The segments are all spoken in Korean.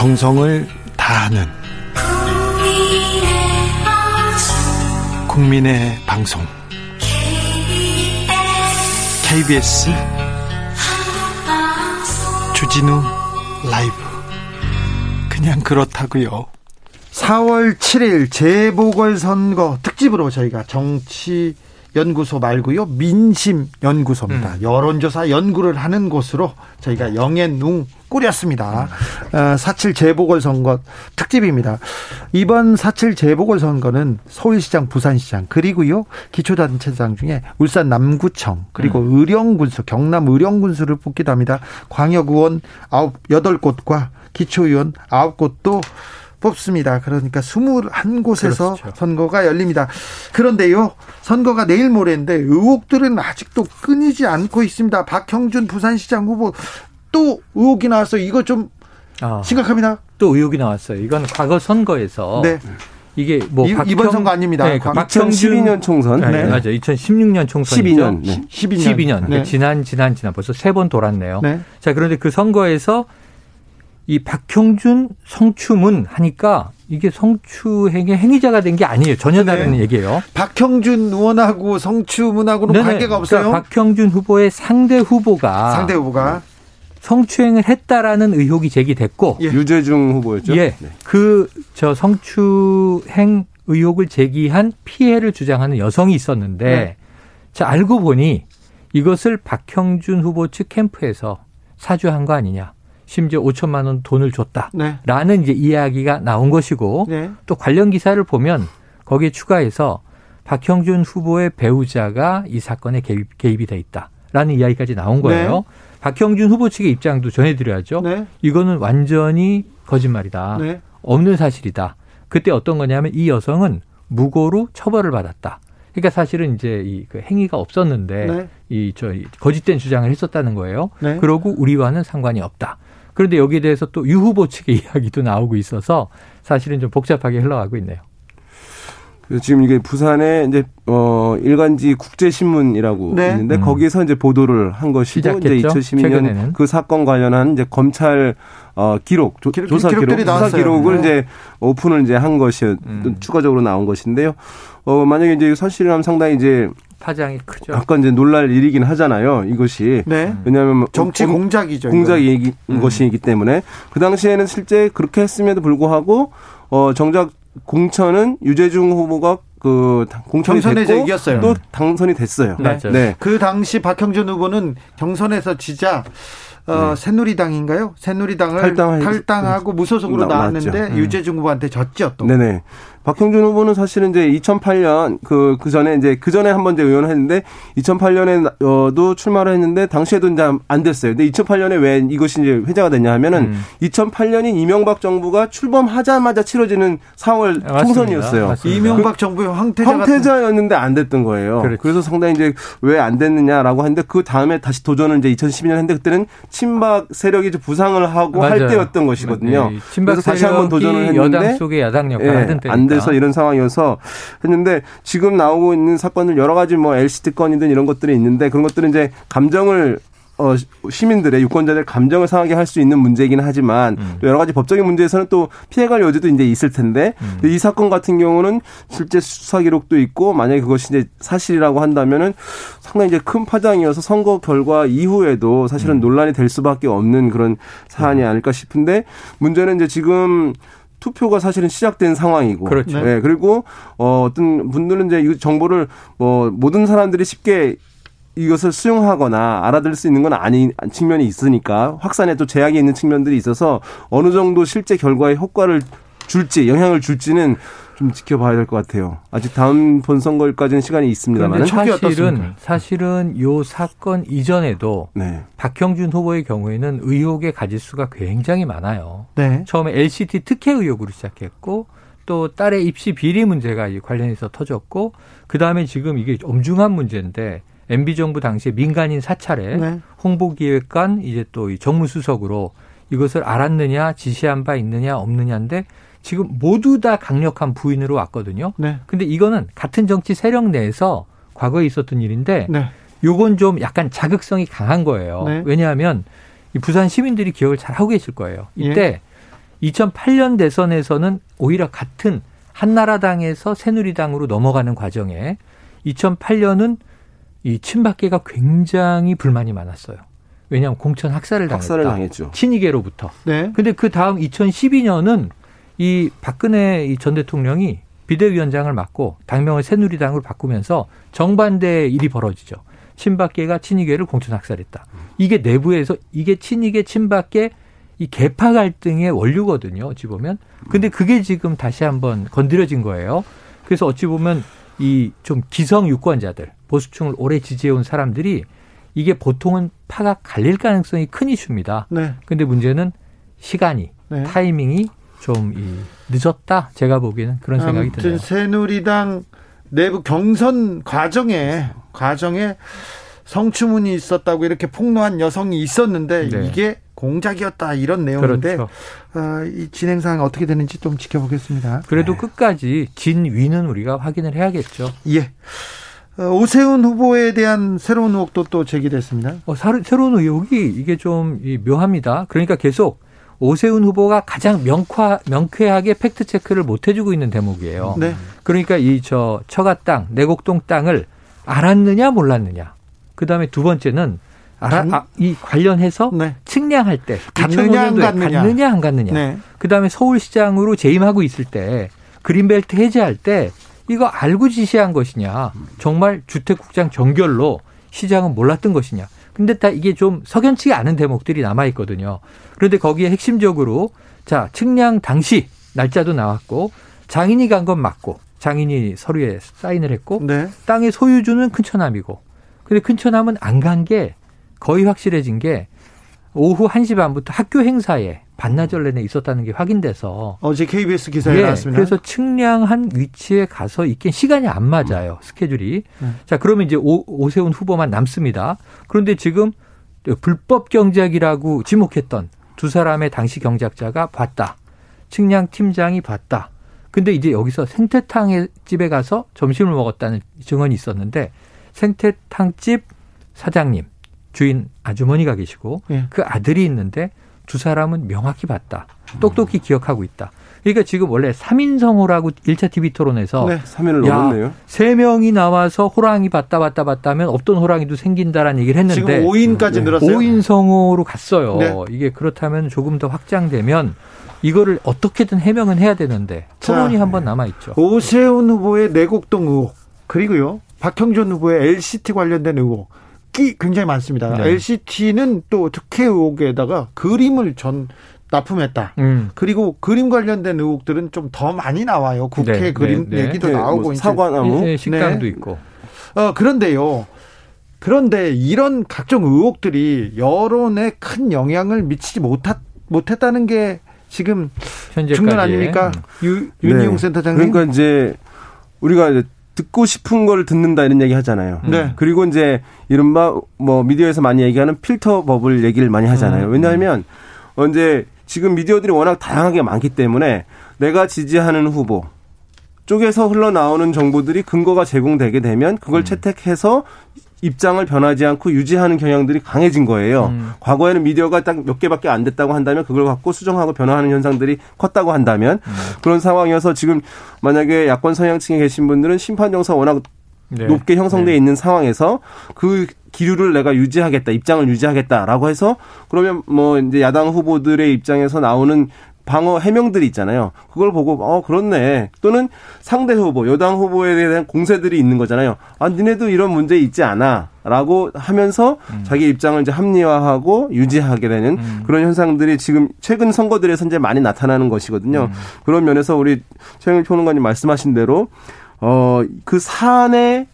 정성을 다하는 국민의 방송 KBS 주진우 라이브 그냥 그렇다고요. 4월 7일 재보궐선거 특집으로 저희가 정치 연구소 말고요. 민심 연구소입니다. 음. 여론조사 연구를 하는 곳으로 저희가 영앤웅 꾸렸습니다. 음. 어, 4.7 재보궐선거 특집입니다. 이번 4.7 재보궐선거는 서울시장, 부산시장, 그리고요, 기초단체장 중에 울산 남구청, 그리고 음. 의령군수, 경남 의령군수를 뽑기도 합니다. 광역의원 9, 8곳과 기초의원 9곳도 뽑습니다. 그러니까 21곳에서 그렇죠. 선거가 열립니다. 그런데요, 선거가 내일 모레인데 의혹들은 아직도 끊이지 않고 있습니다. 박형준 부산시장 후보 또 의혹이 나왔어. 이거 좀 아, 심각합니다. 또 의혹이 나왔어요. 이건 과거 선거에서 네. 이게 뭐 이, 박형, 이번 선거 아닙니다. 네, 그 박형준 12년 총선. 네, 네. 맞아요. 2016년 총선 12년. 네. 12년. 12년. 그러니까 지난 지난 지난 벌써 세 번 돌았네요. 네. 자, 그런데 그 선거에서 이 박형준 성추문 하니까 이게 성추행의 행위자가 된 게 아니에요. 전혀 다른 네. 얘기예요. 박형준 의원하고 성추문하고는 네네. 관계가 없어요. 그러니까 박형준 후보의 상대 후보가 상대 후보가 성추행을 했다라는 의혹이 제기됐고 예. 유재중 후보였죠. 예. 네. 그저 성추행 의혹을 제기한 피해를 주장하는 여성이 있었는데 네. 자 알고 보니 이것을 박형준 후보 측 캠프에서 사주한 거 아니냐. 심지어 5천만 원 돈을 줬다라는 네. 이제 이야기가 나온 것이고 네. 또 관련 기사를 보면 거기에 추가해서 박형준 후보의 배우자가 이 사건에 개입, 개입이 돼 있다라는 이야기까지 나온 거예요. 네. 박형준 후보 측의 입장도 전해드려야죠. 네. 이거는 완전히 거짓말이다. 네. 없는 사실이다. 그때 어떤 거냐면 이 여성은 무고로 처벌을 받았다. 그러니까 사실은 이제 이 그 행위가 없었는데 네. 이저 거짓된 주장을 했었다는 거예요. 네. 그러고 우리와는 상관이 없다. 그런데 여기에 대해서 또 유 후보 측의 이야기도 나오고 있어서 사실은 좀 복잡하게 흘러가고 있네요. 지금 이게 부산에 이제 어 일간지 국제신문이라고 네. 있는데 음. 거기에서 이제 보도를 한 것이고 시작했죠? 이제 2012년 최근에는. 그 사건 관련한 이제 검찰 어 기록 조, 기록, 사 기록 조사 기록을 네. 이제 오픈을 이제 한 것이 음. 추가적으로 나온 것인데요. 어 만약에 이제 사실이라면 상당히 이제 파장이 크죠. 아까 이제 놀랄 일이긴 하잖아요. 이것이 네. 왜냐하면 뭐 정치 공작이죠. 공작이 음. 것이기 때문에 그 당시에는 실제 그렇게 했음에도 불구하고 어 정작 공천은 유재중 후보가 그 공천이 경선에서 됐고 이겼어요. 또 당선이 됐어요. 네. 네. 그 당시 박형준 후보는 경선에서 지자 어, 네. 새누리당인가요? 새누리당을 탈당 하고 무소속으로 나왔는데 나, 유재중 후보한테 졌죠 또. 네네. 박형준 후보는 사실은 이제 2008년 그, 그 전에 이제 그 전에 한 번 이제 의원을 했는데 2008년에도 출마를 했는데 당시에도 이제 안 됐어요. 근데 2008년에 왜 이것이 이제 회자가 됐냐 하면은 음. 2008년인 이명박 정부가 출범하자마자 치러지는 4월 아, 총선이었어요. 맞습니다. 이명박 정부의 황태자 황태자였는데 안 됐던 거예요. 그렇지. 그래서 상당히 이제 왜 안 됐느냐라고 하는데 그 다음에 다시 도전을 이제 2012년 했는데 그때는 친박 세력이 이제 부상을 하고 맞아요. 할 때였던 것이거든요. 네. 친박 그래서 다시 한번 도전을 했는데 여당 속의 야당 역할을 예, 하던 때 안 돼서 이런 상황이어서 했는데 지금 나오고 있는 사건들 여러 가지 뭐 LCT 건이든 이런 것들이 있는데 그런 것들은 이제 감정을 어, 시민들의 유권자들 감정을 상하게 할 수 있는 문제이긴 하지만 음. 또 여러 가지 법적인 문제에서는 또 피해갈 여지도 이제 있을 텐데 음. 이 사건 같은 경우는 실제 수사 기록도 있고 만약에 그것이 이제 사실이라고 한다면은 상당히 이제 큰 파장이어서 선거 결과 이후에도 사실은 음. 논란이 될 수밖에 없는 그런 사안이 음. 아닐까 싶은데 문제는 이제 지금 투표가 사실은 시작된 상황이고. 그렇죠. 네. 그리고 어 어떤 분들은 이제 이 정보를 뭐 모든 사람들이 쉽게 이것을 수용하거나 알아들을 수 있는 건 아닌 측면이 있으니까 확산에 또 제약이 있는 측면들이 있어서 어느 정도 실제 결과에 효과를 줄지 영향을 줄지는 좀 지켜봐야 될 것 같아요. 아직 다음 본선거일까지는 시간이 있습니다만 사실은 사실은 요 사건 이전에도 네. 박형준 후보의 경우에는 의혹의 가지수가 굉장히 많아요. 네. 처음에 LCT 특혜 의혹으로 시작했고 또 딸의 입시 비리 문제가 관련해서 터졌고 그 다음에 지금 이게 엄중한 문제인데 MB 정부 당시에 민간인 사찰에 네. 홍보기획관 이제 또 정무수석으로 이것을 알았느냐 지시한 바 있느냐 없느냐인데 지금 모두 다 강력한 부인으로 왔거든요. 네. 근데 이거는 같은 정치 세력 내에서 과거에 있었던 일인데 네. 요건 좀 약간 자극성이 강한 거예요. 네. 왜냐하면 이 부산 시민들이 기억을 잘 하고 계실 거예요. 이때 예. 2008년 대선에서는 오히려 같은 한나라당에서 새누리당으로 넘어가는 과정에 2008년은 이 친박계가 굉장히 불만이 많았어요. 왜냐하면 공천 학살을 당했다. 학살을 당했죠. 친이계로부터. 네. 근데 그 다음 2012년은 이 박근혜 전 대통령이 비대위원장을 맡고 당명을 새누리당으로 바꾸면서 정반대의 일이 벌어지죠. 친박계가 친이계를 공천 학살했다. 이게 내부에서 이게 친이계 친박계 이 개파 갈등의 원류거든요. 어찌 보면. 근데 그게 지금 다시 한번 건드려진 거예요. 그래서 어찌 보면 이 좀 기성 유권자들, 보수층을 오래 지지해온 사람들이 이게 보통은 파가 갈릴 가능성이 큰 이슈입니다. 네. 근데 문제는 시간이, 네. 타이밍이 좀 이 늦었다. 제가 보기에는 그런 생각이 아무튼 드네요. 새누리당 내부 경선 과정에 과정에 성추문이 있었다고 이렇게 폭로한 여성이 있었는데 네. 이게 공작이었다 이런 내용인데 그렇죠. 어, 이 진행 상황 어떻게 되는지 좀 지켜보겠습니다. 그래도 끝까지 진 위는 우리가 확인을 해야겠죠. 예. 어, 오세훈 후보에 대한 새로운 의혹도 또 제기됐습니다. 어, 사- 새로운 의혹이 이게 좀이 묘합니다. 그러니까 계속 오세훈 후보가 가장 명쾌, 명쾌하게 팩트 체크를 못 해주고 있는 대목이에요. 네. 그러니까 이 저 처가 땅, 내곡동 땅을 알았느냐 몰랐느냐. 그 다음에 두 번째는 알아, 간- 아, 이 관련해서 네. 측량할 때 갔느냐, 안 2005년도에 갔느냐. 갔느냐 안 갔느냐. 네. 그 다음에 서울시장으로 재임하고 있을 때 그린벨트 해제할 때 이거 알고 지시한 것이냐. 정말 주택국장 정결로 시장은 몰랐던 것이냐. 근데 다 이게 좀 석연치가 않은 대목들이 남아 있거든요. 그런데 거기에 핵심적으로 자, 측량 당시 날짜도 나왔고 장인이 간 건 맞고 장인이 서류에 사인을 했고 네. 땅의 소유주는 큰처남이고 근데 큰처남은 안 간 게 거의 확실해진 게 오후 1시 반부터 학교 행사에 반나절 내내 있었다는 게 확인돼서 어제 KBS 기사에 예, 나왔습니다. 그래서 측량한 위치에 가서 있긴 시간이 안 맞아요. 스케줄이. 네. 자, 그러면 이제 오, 오세훈 후보만 남습니다. 그런데 지금 불법 경작이라고 지목했던 두 사람의 당시 경작자가 봤다. 측량 팀장이 봤다. 근데 이제 여기서 생태탕 집에 가서 점심을 먹었다는 증언이 있었는데 생태탕집 사장님, 주인 아주머니가 계시고 예. 그 아들이 있는데 두 사람은 명확히 봤다. 똑똑히 기억하고 있다. 그러니까 지금 원래 3인성호라고 1차 TV 토론에서 네. 3일을 야, 넘었네요. 세 명이 나와서 호랑이 봤다 봤다 봤다 하면 없던 호랑이도 생긴다라는 얘기를 지금 했는데 5인까지 네. 늘었어요. 5인성호로 갔어요. 네. 이게 그렇다면 조금 더 확장되면 이거를 어떻게든 해명은 해야 되는데 자. 토론이 한번 남아 있죠. 오세훈 후보의 내곡동 의혹 그리고요 박형준 후보의 LCT 관련된 의혹 이 굉장히 많습니다. 네. LCT는 또 특혜 의혹에다가 그림을 전 납품했다. 음. 그리고 그림 관련된 의혹들은 좀 더 많이 나와요. 국회 네, 그림 네, 네. 얘기도 네, 나오고 뭐. 사과나무 예, 식당도 네. 있고. 어, 그런데요. 그런데 이런 각종 의혹들이 여론에 큰 영향을 미치지 못하, 못했다는 게 지금 현재까지 중요한 아닙니까? 유, 윤희용 네. 센터장님. 그러니까 이제 우리가 이제 듣고 싶은 걸 듣는다 이런 얘기 하잖아요. 네. 그리고 이제 이른바 뭐 미디어에서 많이 얘기하는 필터 버블 얘기를 많이 하잖아요. 음. 왜냐하면 어, 이제 지금 미디어들이 워낙 다양하게 많기 때문에 내가 지지하는 후보 쪽에서 흘러나오는 정보들이 근거가 제공되게 되면 음. 그걸 채택해서 입장을 변하지 않고 유지하는 경향들이 강해진 거예요. 음. 과거에는 미디어가 딱 몇 개밖에 안 됐다고 한다면 그걸 갖고 수정하고 변화하는 현상들이 컸다고 한다면 음. 그런 상황이어서 지금 만약에 야권 성향층에 계신 분들은 심판 정서가 워낙 네. 높게 형성돼 네. 있는 상황에서 그 기류를 내가 유지하겠다, 입장을 유지하겠다라고 해서 그러면 뭐 이제 야당 후보들의 입장에서 나오는 방어 해명들이 있잖아요. 그걸 보고 어 그렇네. 또는 상대 후보, 여당 후보에 대한 공세들이 있는 거잖아요. 아 니네도 이런 문제 있지 않아.라고 하면서 자기 입장을 이제 합리화하고 유지하게 되는 음. 그런 현상들이 지금 최근 선거들에서 이제 많이 나타나는 것이거든요. 그런 면에서 우리 최영일 평론가님 말씀하신 대로 어그 사안의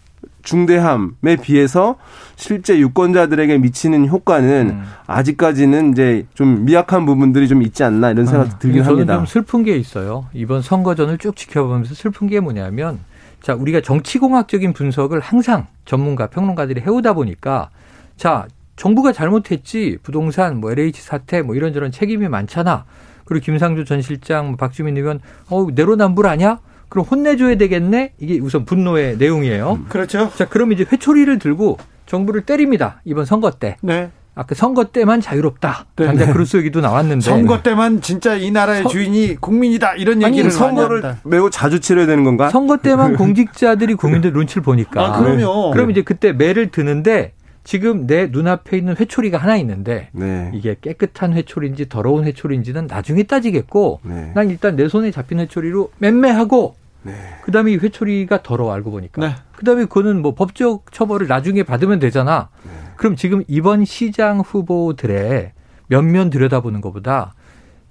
중대함에 비해서 실제 유권자들에게 미치는 효과는 음. 아직까지는 이제 좀 미약한 부분들이 좀 있지 않나 이런 생각이 들긴 저는 합니다. 좀 슬픈 게 있어요. 이번 선거전을 쭉 지켜보면서 슬픈 게 뭐냐면 자 우리가 정치공학적인 분석을 항상 전문가 평론가들이 해오다 보니까 자 정부가 잘못했지 부동산 뭐 LH 사태 뭐 이런저런 책임이 많잖아. 그리고 김상조 전 실장, 뭐 박주민 의원 어 내로남불 아니야? 그럼 혼내줘야 되겠네. 이게 우선 분노의 내용이에요. 그렇죠. 자 그럼 이제 회초리를 들고 정부를 때립니다. 이번 선거 때. 네. 아까 선거 때만 자유롭다. 네. 당장 그루스 얘기도 나왔는데 선거 때만 진짜 이 나라의 서- 주인이 국민이다 이런 아니, 얘기를 선거를. 매우 자주 치러야 되는 건가? 선거 때만 공직자들이 국민들 눈치를 보니까. 아, 그럼요. 그럼 이제 그때 매를 드는데 지금 내 눈앞에 있는 회초리가 하나 있는데 네. 이게 깨끗한 회초리인지 더러운 회초리인지는 나중에 따지겠고 네. 난 일단 내 손에 잡힌 회초리로 맴매하고 네. 그다음에 이 회초리가 더러워 알고 보니까 네. 그다음에 그거는 뭐 법적 처벌을 나중에 받으면 되잖아. 그럼 지금 이번 시장 후보들의 면면 들여다보는 것보다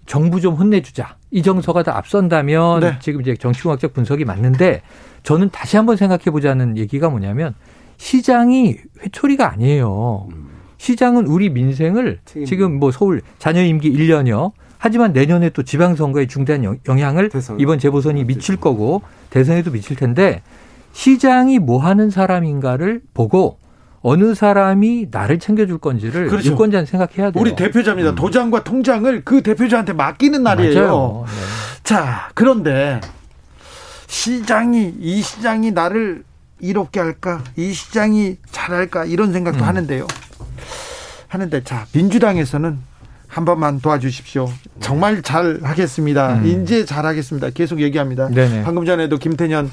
정부 좀 혼내주자. 이 정서가 다 앞선다면 네. 지금 이제 정치공학적 분석이 맞는데 저는 다시 한번 생각해 보자는 얘기가 뭐냐면 시장이 회초리가 아니에요. 시장은 우리 민생을 책임져. 지금 뭐 서울 자녀 임기 1년여 하지만 내년에 또 지방선거에 중대한 영- 영향을 대선. 이번 재보선이 미칠 거고 대선에도 미칠 텐데 시장이 뭐 하는 사람인가를 보고 어느 사람이 나를 챙겨줄 건지를 그렇죠. 유권자는 생각해야 돼요. 우리 대표자입니다. 도장과 통장을 그 대표자한테 맡기는 날이에요. 네. 자, 그런데 시장이 이 시장이 나를 이롭게 할까? 이 시장이 잘할까? 이런 생각도 음. 하는데요. 하는데 자, 민주당에서는 한 번만 도와주십시오. 정말 잘 하겠습니다. 음. 이제 잘 하겠습니다. 계속 얘기합니다. 네네. 방금 전에도 김태년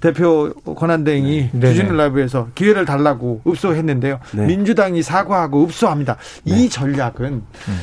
대표 권한대행이 네네. 주진우 라이브에서 기회를 달라고 읍소했는데요. 네. 민주당이 사과하고 읍소합니다. 이 전략은 음.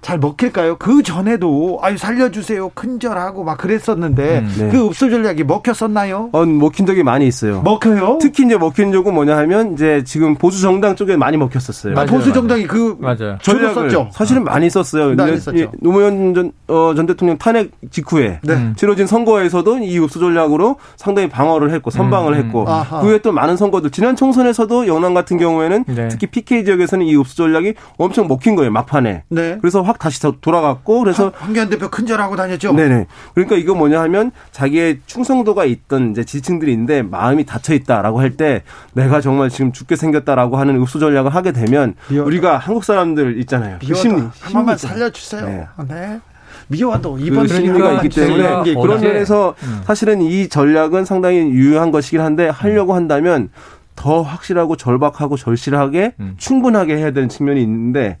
잘 먹힐까요? 그 전에도 아유 살려주세요 큰절하고 막 그랬었는데 음. 네. 그 읍소 전략이 먹혔었나요? 어, 먹힌 적이 많이 있어요. 먹혀요? 특히 이제 먹힌 적은 뭐냐 하면 이제 지금 보수 정당 쪽에 많이 먹혔었어요. 맞아요, 보수 정당이 그 맞아요. 전략을 썼죠. 사실은 많이 썼어요. 많이 썼죠. 이 노무현 전, 어, 전 대통령 탄핵 직후에 네. 음. 치러진 선거에서도 이 읍수 전략으로 상당히 방어를 했고 선방을 음, 했고 음. 아하. 그 후에 또 많은 선거들 지난 총선에서도 영남 같은 경우에는 네. 특히 PK 지역에서는 이 읍수 전략이 엄청 먹힌 거예요 막판에. 네. 그래서 확 다시 더 돌아갔고 그래서 황교안 대표 큰절하고 다녔죠. 네네. 그러니까 이거 뭐냐 하면 자기의 충성도가 있던 이제 지지층들이 있는데 마음이 닫혀 있다라고 할 때 내가 정말 지금 죽게 생겼다라고 하는 읍수 전략을 하게 되면 미워. 우리가 한국 사람들 있잖아요. 그 미워도 심리, 한 번만 살려주세요. 네. 네. 미워도 이번 그 심리가 있기 때문에 그런 면에서 음. 사실은 이 전략은 상당히 유효한 것이긴 한데 하려고 한다면 더 확실하고 절박하고 절실하게 음. 충분하게 해야 되는 측면이 있는데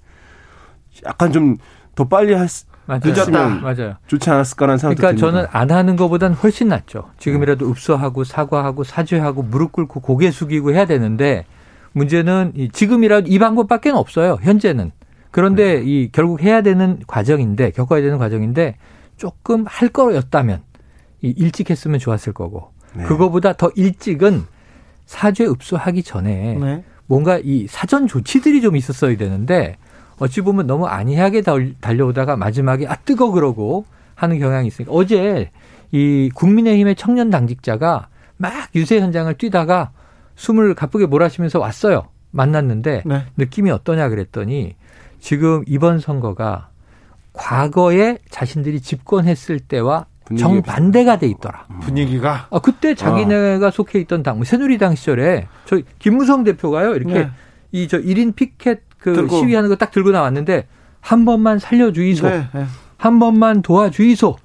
약간 좀 더 빨리 할 수- 맞아요. 늦었다. 맞아요. 좋지 않았을까라는 생각도 그러니까 저는. 안 하는 것보단 훨씬 낫죠. 지금이라도 읍소하고 사과하고 사죄하고 무릎 꿇고 고개 숙이고 해야 되는데 문제는 이 지금이라도 이 방법밖에 없어요. 현재는. 그런데 이 결국 해야 되는 과정인데 겪어야 되는 과정인데 조금 할 거였다면 이 일찍 했으면 좋았을 거고 네. 그거보다 더 일찍은 사죄 읍소하기 전에 네. 뭔가 이 사전 조치들이 좀 있었어야 되는데 어찌 보면 너무 안이하게 달- 달려오다가 마지막에 아 뜨거 그러고 하는 경향이 있으니까 어제 이 국민의힘의 청년 당직자가 막 유세 현장을 뛰다가 숨을 가쁘게 몰아쉬면서 왔어요. 만났는데 네. 느낌이 어떠냐 그랬더니 지금 이번 선거가 과거에 자신들이 집권했을 때와 정반대가 돼 있더라. 분위기가 아, 그때 자기네가 속해 있던 당, 뭐 새누리당 시절에 저 김무성 대표가요, 이렇게 네. 이저 1인 피켓 그 들고. 시위하는 거 딱 들고 나왔는데 한 번만 살려주이소. 네, 네. 한 번만 도와주이소.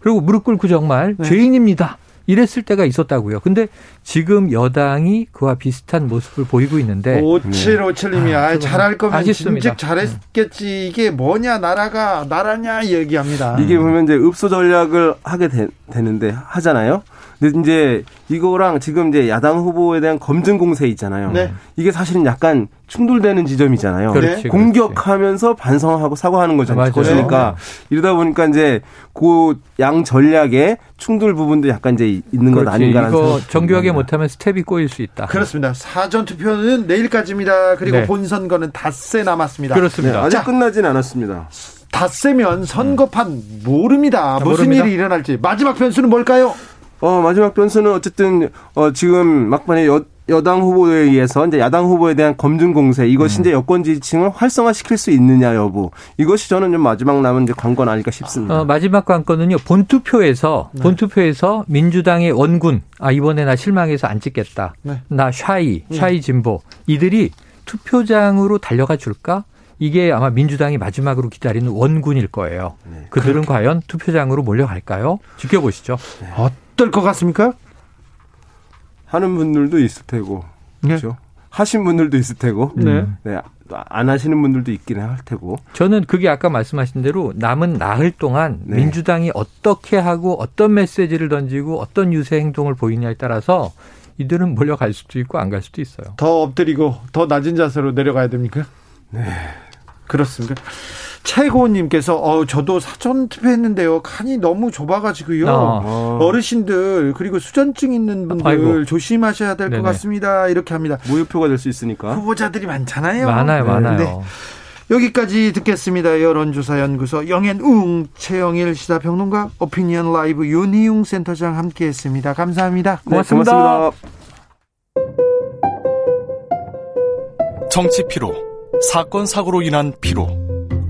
그리고 무릎 꿇고 정말 네. 죄인입니다. 이랬을 때가 있었다고요. 근데 지금 여당이 그와 비슷한 모습을 보이고 있는데 5757님이 아, 아, 잘할 거면 아쉽습니다. 진즉 잘했겠지. 이게 뭐냐 나라가 나라냐 얘기합니다. 이게 보면 이제 읍소 전략을 하게 되, 는데 하잖아요. 근데 이제 이거랑 지금 이제 야당 후보에 대한 검증 공세 있잖아요. 네. 이게 사실은 약간 충돌되는 지점이잖아요. 그렇지, 공격하면서 반성하고 사과하는 거잖아요. 맞아요. 것이니까 이러다 보니까 이제 그 양 전략의 충돌 부분도 약간 이제 있는 것 그렇지. 아닌가라는 이거 생각이 정교하게. 못하면 스텝이 꼬일 수 있다. 그렇습니다. 사전 투표는 내일까지입니다. 그리고 네. 본선 거는 닷새 남았습니다. 네, 그렇습니다. 아직 자. 끝나진 않았습니다. 닷새면 선거판 모릅니다. 무슨 모릅니다. 일이 일어날지. 마지막 변수는 뭘까요? 어, 마지막 변수는 어쨌든, 어, 지금 막판에 여, 여당 후보에 의해서 이제 야당 후보에 대한 검증 공세, 이것이 음. 이제 여권 지지층을 활성화시킬 수 있느냐 여부. 이것이 저는 좀 마지막 남은 이제 관건 아닐까 싶습니다. 어, 마지막 관건은요. 본투표에서 네. 본투표에서 민주당의 원군 아 이번에 나 실망해서 안 찍겠다. 네. 나 샤이 샤이 진보 이들이 투표장으로 달려가 줄까? 이게 아마 민주당이 마지막으로 기다리는 원군일 거예요. 네. 그들은 과연 투표장으로 몰려갈까요? 지켜보시죠. 어 떨것 같습니까? 하는 분들도 있을 테고. 네. 그렇죠. 하신 분들도 있을 테고, 네. 네, 안 하시는 분들도 있긴 할 테고. 저는 그게 아까 말씀하신 대로 남은 나흘 동안 네. 민주당이 어떻게 하고 어떤 메시지를 던지고 어떤 유세 행동을 보이냐에 따라서 이들은 몰려갈 수도 있고 안 갈 수도 있어요. 더 엎드리고 더 낮은 자세로 내려가야 됩니까? 네. 그렇습니까? 최고님께서 어 저도 사전 투표했는데요. 칸이 너무 좁아가지고요. 어. 어르신들 그리고 수전증 있는 분들 아이고. 조심하셔야 될 것. 같습니다. 이렇게 합니다. 무효표가 될 수 있으니까. 후보자들이 많잖아요. 많아요, 네. 많아요. 네. 여기까지 듣겠습니다. 여론조사 연구소 영앤웅 최영일 시사평론가 오피니언 라이브 윤희웅 센터장 함께했습니다. 감사합니다. 네, 고맙습니다. 고맙습니다. 정치 피로, 사건 사고로 인한 피로,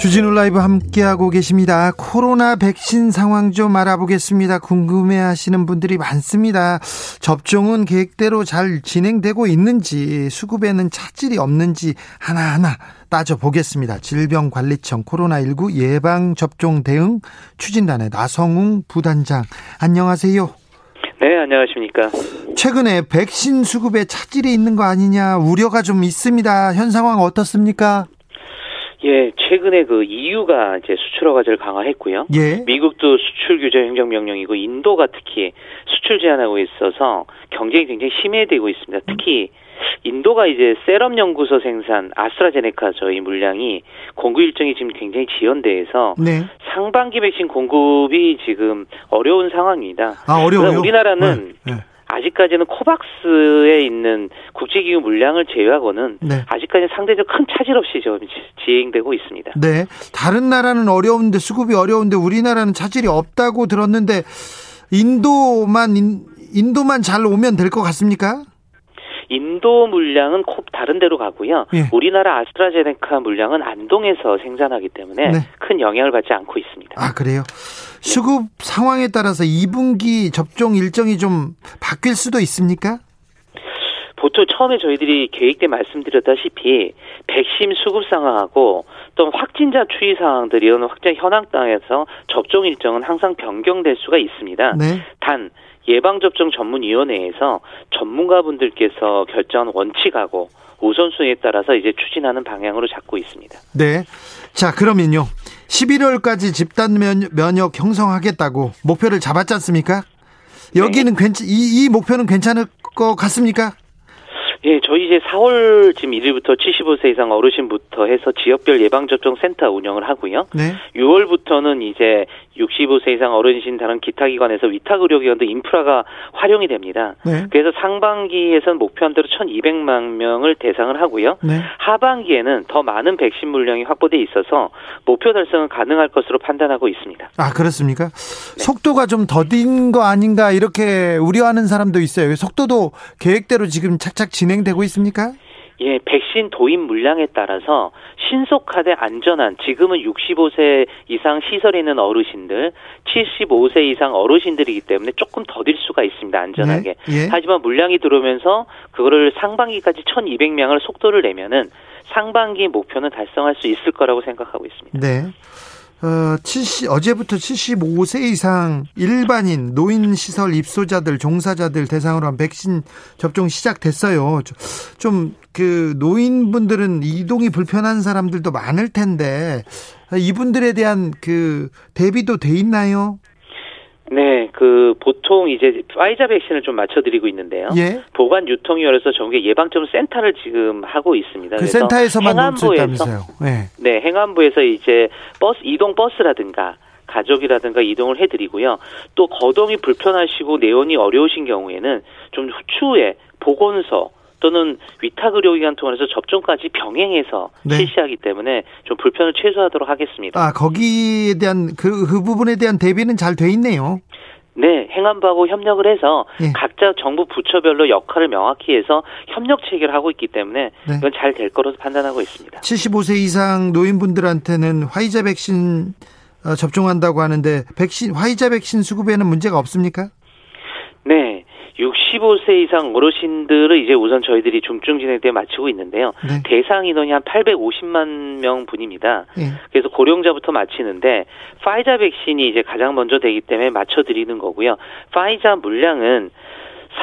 주진우 라이브 함께하고 계십니다. 코로나 백신 상황 좀 알아보겠습니다. 궁금해 하시는 분들이 많습니다. 접종은 계획대로 잘 진행되고 있는지, 수급에는 차질이 없는지 하나하나 따져보겠습니다. 질병관리청 코로나19 예방접종 대응 추진단의 나성웅 부단장. 안녕하세요. 네, 안녕하십니까. 최근에 백신 수급에 차질이 있는 거 아니냐 우려가 좀 있습니다. 현 상황 어떻습니까? 예, 최근에 그 EU가 이제 수출 허가제를 강화했고요. 예. 미국도 수출 규제 행정 명령이고 인도가 특히 수출 제한하고 있어서 경쟁이 굉장히 심해지고 있습니다. 특히 인도가 이제 세럼 연구소 생산 아스트라제네카 저희 물량이 공급 일정이 지금 굉장히 지연돼서 네. 상반기 백신 공급이 지금 어려운 상황입니다. 아 어려워요. 우리나라는 네. 네. 아직까지는 코박스에 있는 국제기구 물량을 제외하고는 네. 아직까지 상대적 큰 차질 없이 지금 지- 진행되고 있습니다. 네. 다른 나라는 어려운데 수급이 어려운데 우리나라는 차질이 없다고 들었는데 인도만 인, 인도만 잘 오면 될 것 같습니까? 인도 물량은 코 다른 데로 가고요. 예. 우리나라 아스트라제네카 물량은 안동에서 생산하기 때문에 네. 큰 영향을 받지 않고 있습니다. 아 그래요. 수급 상황에 따라서 2분기 접종 일정이 좀 바뀔 수도 있습니까? 보통 처음에 저희들이 계획 때 말씀드렸다시피 백신 수급 상황하고 또 확진자 추이 상황들이 이런 확진 현황 땅에서 접종 일정은 항상 변경될 수가 있습니다. 네. 단 예방접종 전문위원회에서 전문가분들께서 결정한 원칙하고 우선순위에 따라서 이제 추진하는 방향으로 잡고 있습니다. 네. 자, 그러면요. 11월까지 집단 면- 면역 형성하겠다고 목표를 잡았지 않습니까? 여기는 괜찮, 이, 이 목표는 괜찮을 것 같습니까? 예, 저희 이제 4월 지금 1일부터 75세 이상 어르신부터 해서 지역별 예방접종 센터 운영을 하고요. 네. 6월부터는 이제 65세 이상 어르신 다른 기타 기관에서 위탁 의료기관도 인프라가 활용이 됩니다. 네. 그래서 상반기에선 목표한 대로 1,200만 명을 대상을 하고요. 네. 하반기에는 더 많은 백신 물량이 확보돼 있어서 목표 달성은 가능할 것으로 판단하고 있습니다. 아, 그렇습니까? 속도가 좀 더딘 거 아닌가 이렇게 우려하는 사람도 있어요. 속도도 계획대로 지금 착착 진행 되고 있습니까? 예, 백신 도입 물량에 따라서 신속하되 안전한 지금은 65세 이상 시설에 있는 어르신들, 75세 이상 어르신들이기 때문에 조금 더딜 수가 있습니다. 안전하게. 네, 예. 하지만 물량이 들어오면서 그거를 상반기까지 1,200명을 속도를 내면은 상반기 목표는 달성할 수 있을 거라고 생각하고 있습니다. 네. 어, 70, 어제부터 75세 이상 일반인, 노인시설 입소자들, 종사자들 대상으로 한 백신 접종 시작됐어요. 좀, 그, 노인분들은 이동이 불편한 사람들도 많을 텐데, 이분들에 대한 그, 대비도 돼 있나요? 네, 그 보통 이제 파이자 백신을 좀 맞춰드리고 있는데요. 예. 보관 유통위원회에서 전국 예방접종 센터를 지금 하고 있습니다. 그 센터에서만 행안부에서. 네. 네, 행안부에서 이제 버스 이동 버스라든가 가족이라든가 이동을 해드리고요. 또 거동이 불편하시고 내원이 어려우신 경우에는 좀 추후에 보건소 또는 위탁 의료기관 통해서 접종까지 병행해서 네. 실시하기 때문에 좀 불편을 최소화하도록 하겠습니다. 아, 거기에 대한, 그, 그 부분에 대한 대비는 잘 돼 있네요. 네, 행안부하고 협력을 해서 예. 각자 정부 부처별로 역할을 명확히 해서 협력 체계를 하고 있기 때문에 네. 이건 잘 될 거로 판단하고 있습니다. 75세 이상 노인분들한테는 화이자 백신 어, 접종한다고 하는데 백신 화이자 백신 수급에는 문제가 없습니까? 네. 65세 이상 어르신들을 이제 우선 저희들이 중증 진행 때 마치고 있는데요. 네. 대상 인원이 한 850만 명 분입니다. 예. 그래서 고령자부터 마치는데 파이자 백신이 이제 가장 먼저 되기 때문에 맞춰 드리는 거고요. 파이자 물량은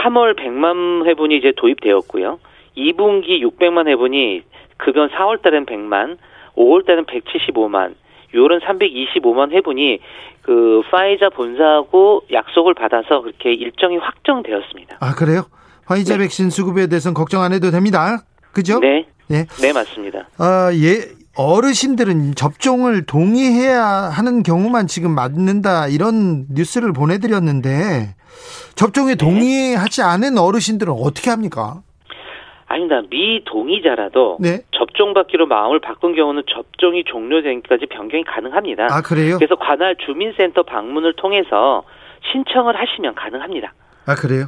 3월 100만 회분이 이제 도입되었고요. 2분기 600만 회분이 그건 4월 달엔 100만, 5월 달엔 175만, 6월은 325만 회분이 그 파이자 본사하고 약속을 받아서 그렇게 일정이 확정되었습니다. 아, 그래요? 화이자 네. 백신 수급에 대해서는 걱정 안 해도 됩니다. 그죠? 네. 예. 네, 맞습니다. 아, 예. 어르신들은 접종을 동의해야 하는 경우만 지금 맞는다 이런 뉴스를 보내드렸는데 접종에 네. 동의하지 않은 어르신들은 어떻게 합니까? 아닙니다. 미동의자라도 네. 접종받기로 마음을 바꾼 경우는 접종이 종료되기까지 변경이 가능합니다. 아 그래요? 그래서 관할 주민센터 방문을 통해서 신청을 하시면 가능합니다. 아 그래요?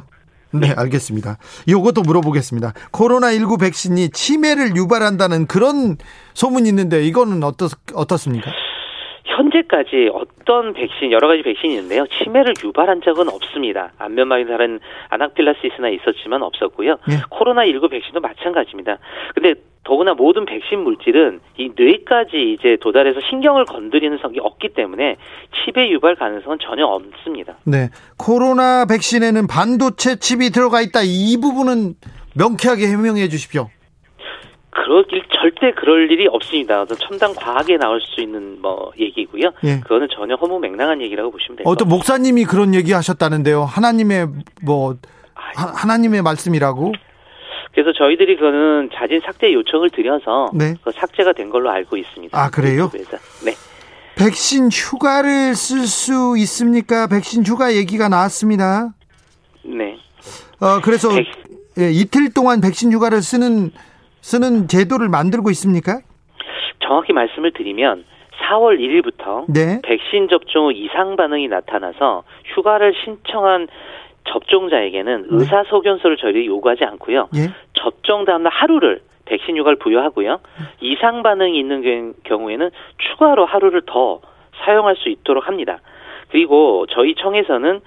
네, 알겠습니다. 요것도 물어보겠습니다. 코로나19 백신이 치매를 유발한다는 그런 소문이 있는데 이거는 어떻, 어떻습니까? 현재까지 어떤 백신 여러 가지 백신이 있는데요. 치매를 유발한 적은 없습니다. 안면막이 다른 아나필라시스나 있었지만 없었고요. 예. 코로나 19 백신도 마찬가지입니다. 근데 더구나 모든 백신 물질은 이 뇌까지 이제 도달해서 신경을 건드리는 성이 없기 때문에 치매 유발 가능성은 전혀 없습니다. 네. 코로나 백신에는 반도체 칩이 들어가 있다. 이 부분은 명쾌하게 해명해 주십시오. 일 절대 그럴 일이 없습니다. 어떤 첨단 과학에 나올 수 있는 뭐 얘기고요. 예. 그거는 전혀 허무맹랑한 얘기라고 보시면 돼요. 어떤 목사님이 그런 얘기 하셨다는데요. 하나님의 뭐 하, 하나님의 말씀이라고? 그래서 저희들이 그거는 자진 삭제 요청을 드려서 네. 그 삭제가 된 걸로 알고 있습니다. 아, 그래요? 네. 백신 휴가를 쓸 수 있습니까? 백신 휴가 얘기가 나왔습니다. 네. 어, 그래서 백- 예, 이틀 동안 백신 휴가를 쓰는 쓰는 제도를 만들고 있습니까? 정확히 말씀을 드리면 4월 1일부터 네. 백신 접종 후 이상 반응이 나타나서 휴가를 신청한 접종자에게는 네. 의사소견서를 저희들이 요구하지 않고요. 예. 접종 다음날 하루를 백신 휴가를 부여하고요. 이상 반응이 있는 경- 경우에는 추가로 하루를 더 사용할 수 있도록 합니다. 그리고 저희 청에서는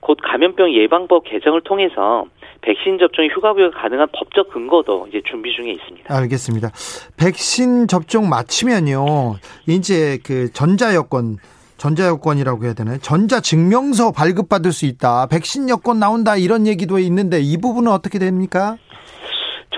곧 감염병 예방법 개정을 통해서 백신 접종의 휴가 부여가 가능한 법적 근거도 이제 준비 중에 있습니다. 알겠습니다. 백신 접종 마치면요. 이제 그 전자 여권 전자 여권이라고 해야 되나요? 전자 증명서 발급받을 수 있다. 백신 여권 나온다 이런 얘기도 있는데 이 부분은 어떻게 됩니까?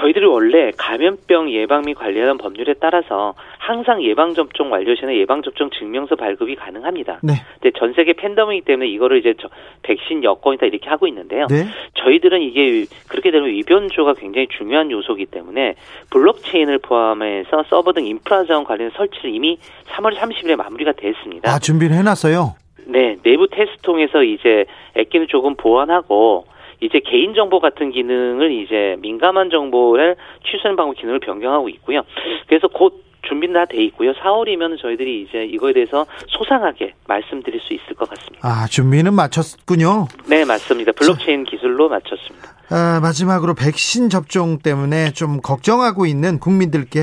저희들이 원래 감염병 예방 및 관리하는 법률에 따라서 항상 예방 접종 완료 시에는 예방 접종 증명서 발급이 가능합니다. 네. 근데 전 세계 팬데믹이기 때문에 이거를 이제 저- 백신 여권이다 이렇게 하고 있는데요. 네. 저희들은 이게 그렇게 되면 위변조가 굉장히 중요한 요소이기 때문에 블록체인을 포함해서 서버 등 인프라 자원 관련 설치를 이미 3월 30일에 마무리가 됐습니다. 아, 준비를 해 놨어요. 네, 내부 테스트 통해서 이제 액기는 조금 보완하고 이제 개인 정보 같은 기능을 이제 민감한 정보를 취소하는 방법 기능을 변경하고 있고요. 그래서 곧 준비는 다 돼 있고요. 4월이면 저희들이 이제 이거에 대해서 소상하게 말씀드릴 수 있을 것 같습니다. 아, 준비는 마쳤군요. 네, 맞습니다. 블록체인 기술로 마쳤습니다. 아, 마지막으로 백신 접종 때문에 좀 걱정하고 있는 국민들께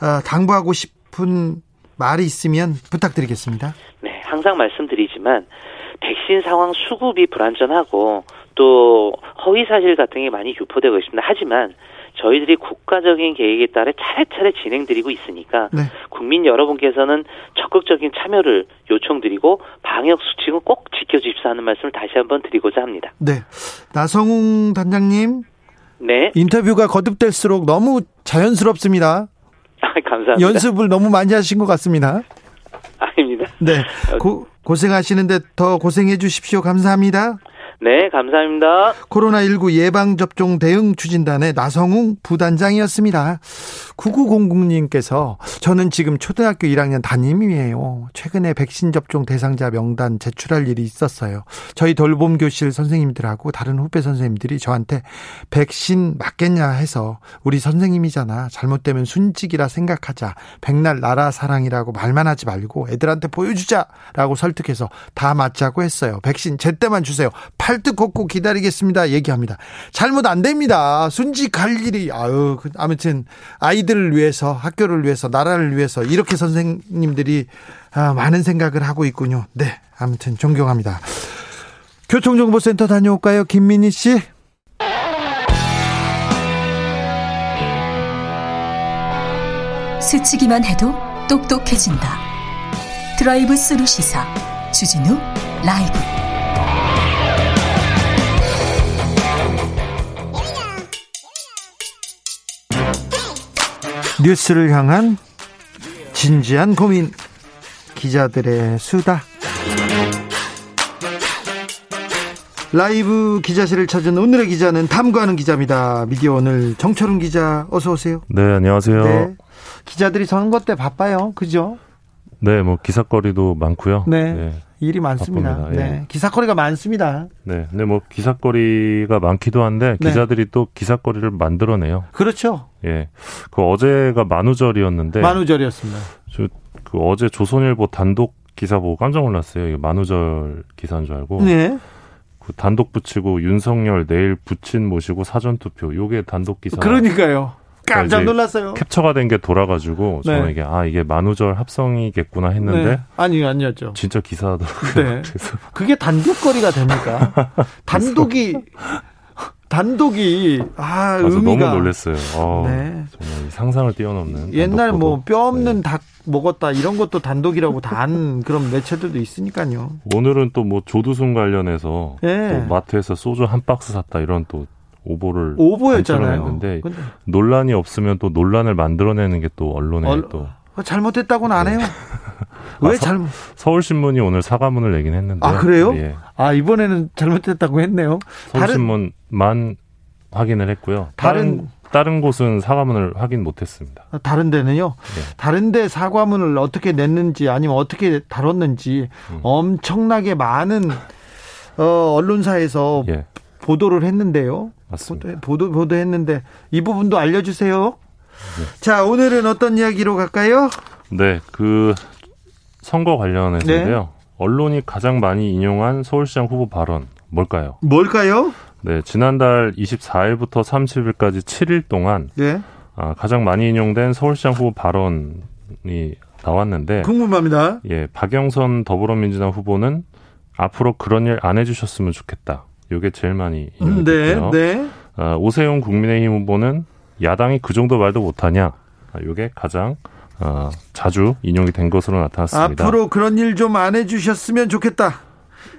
아, 당부하고 싶은 말이 있으면 부탁드리겠습니다. 네, 항상 말씀드리지만 백신 상황 수급이 불안전하고 또 허위 사실 같은 게 많이 유포되고 있습니다. 하지만 저희들이 국가적인 계획에 따라 차례차례 진행드리고 있으니까 네. 국민 여러분께서는 적극적인 참여를 요청드리고 방역 수칙은 꼭 지켜주십사 하는 말씀을 다시 한번 드리고자 합니다. 네. 나성웅 단장님 네, 인터뷰가 거듭될수록 너무 자연스럽습니다. 감사합니다. 연습을 너무 많이 하신 것 같습니다. 아닙니다. 네. 고, 고생하시는데 더 고생해 주십시오. 감사합니다. 네, 감사합니다. 코로나19 예방접종 대응 추진단의 나성웅 부단장이었습니다. 9900님께서 저는 지금 초등학교 1학년 담임이에요. 최근에 백신 접종 대상자 명단 제출할 일이 있었어요. 저희 돌봄 교실 선생님들하고 다른 후배 선생님들이 저한테 백신 맞겠냐 해서 우리 선생님이잖아. 잘못되면 순직이라 생각하자. 백날 나라 사랑이라고 말만 하지 말고 애들한테 보여주자라고 설득해서 다 맞자고 했어요. 백신 제때만 주세요. 팔뚝 걷고 기다리겠습니다. 얘기합니다. 잘못 안 됩니다. 순직할 일이 아유 그, 아무튼 아이들을 위해서 학교를 위해서 나라를 위해서 이렇게 선생님들이 아, 많은 생각을 하고 있군요. 네, 아무튼 존경합니다. 교통정보센터 다녀올까요, 김민희 씨? 스치기만 해도 똑똑해진다. 드라이브 스루 시사 주진우 라이브. 뉴스를 향한 진지한 고민 기자들의 수다 라이브 기자실을 찾은 오늘의 기자는 탐구하는 기자입니다. 미디어 오늘 정철훈 기자 어서 오세요. 네, 안녕하세요. 네. 기자들이 선거 때 바빠요. 그죠? 네, 뭐 기사거리도 많고요. 네. 네. 일이 많습니다. 바쁩니다. 네. 예. 기사거리가 많습니다. 네. 근데 뭐 기사거리가 많기도 한데 네. 기자들이 네. 또 기사거리를 만들어내요. 그렇죠. 예. 그 어제가 만우절이었는데 만우절이었습니다. 저 그 어제 조선일보 단독 기사 보고 깜짝 놀랐어요. 만우절 기사인 줄 알고. 네. 그 단독 붙이고 윤석열 내일 부친 모시고 사전 투표. 요게 단독 기사. 그러니까요. 깜짝 놀랐어요. 캡처가 된 게 돌아가지고 네. 저는 이게 아 이게 만우절 합성이겠구나 했는데 네. 아니 아니었죠. 진짜 기사더라고요. 네. 그게 단독거리가 됩니까? 단독이 단독이 아 의미가 너무 놀랐어요. 어, 네. 정말 상상을 뛰어넘는. 옛날 뭐 뼈 없는 네. 닭 먹었다 이런 것도 단독이라고 단 그런 매체들도 있으니까요. 오늘은 또 뭐 조두순 관련해서 네. 또 마트에서 소주 한 박스 샀다 이런 또 오보를 오보였잖아요. 했는데 논란이 없으면 또 논란을 만들어내는 게 또 언론에 얼... 또 어, 잘못했다고는 안 해요. 왜 아, 잘못? 서울신문이 오늘 사과문을 내긴 했는데. 아 그래요? 예. 아 이번에는 잘못했다고 했네요. 서울신문만 확인을 했고요. 다른 다른, 다른 곳은 사과문을 확인 못했습니다. 아, 다른 데는요? 네. 다른 데 사과문을 어떻게 냈는지 아니면 어떻게 다뤘는지 음. 엄청나게 많은 어, 언론사에서 예. 보도를 했는데요. 맞습니다. 보도 보도 했는데 이 부분도 알려주세요. 네. 자 오늘은 어떤 이야기로 갈까요? 네, 그 선거 관련해서인데요. 네. 언론이 가장 많이 인용한 서울시장 후보 발언 뭘까요? 뭘까요? 네, 지난달 24일부터 30일까지 7일 동안 네. 아, 가장 많이 인용된 서울시장 후보 발언이 나왔는데 궁금합니다. 예, 박영선 더불어민주당 후보는 앞으로 그런 일 안 해주셨으면 좋겠다. 이게 제일 많이 인용됐고요. 네, 네. 아, 오세훈 국민의힘 후보는 야당이 그 정도 말도 못하냐. 아, 가장 어, 자주 인용이 된 것으로 나타났습니다. 앞으로 그런 일 좀 안 해주셨으면 좋겠다.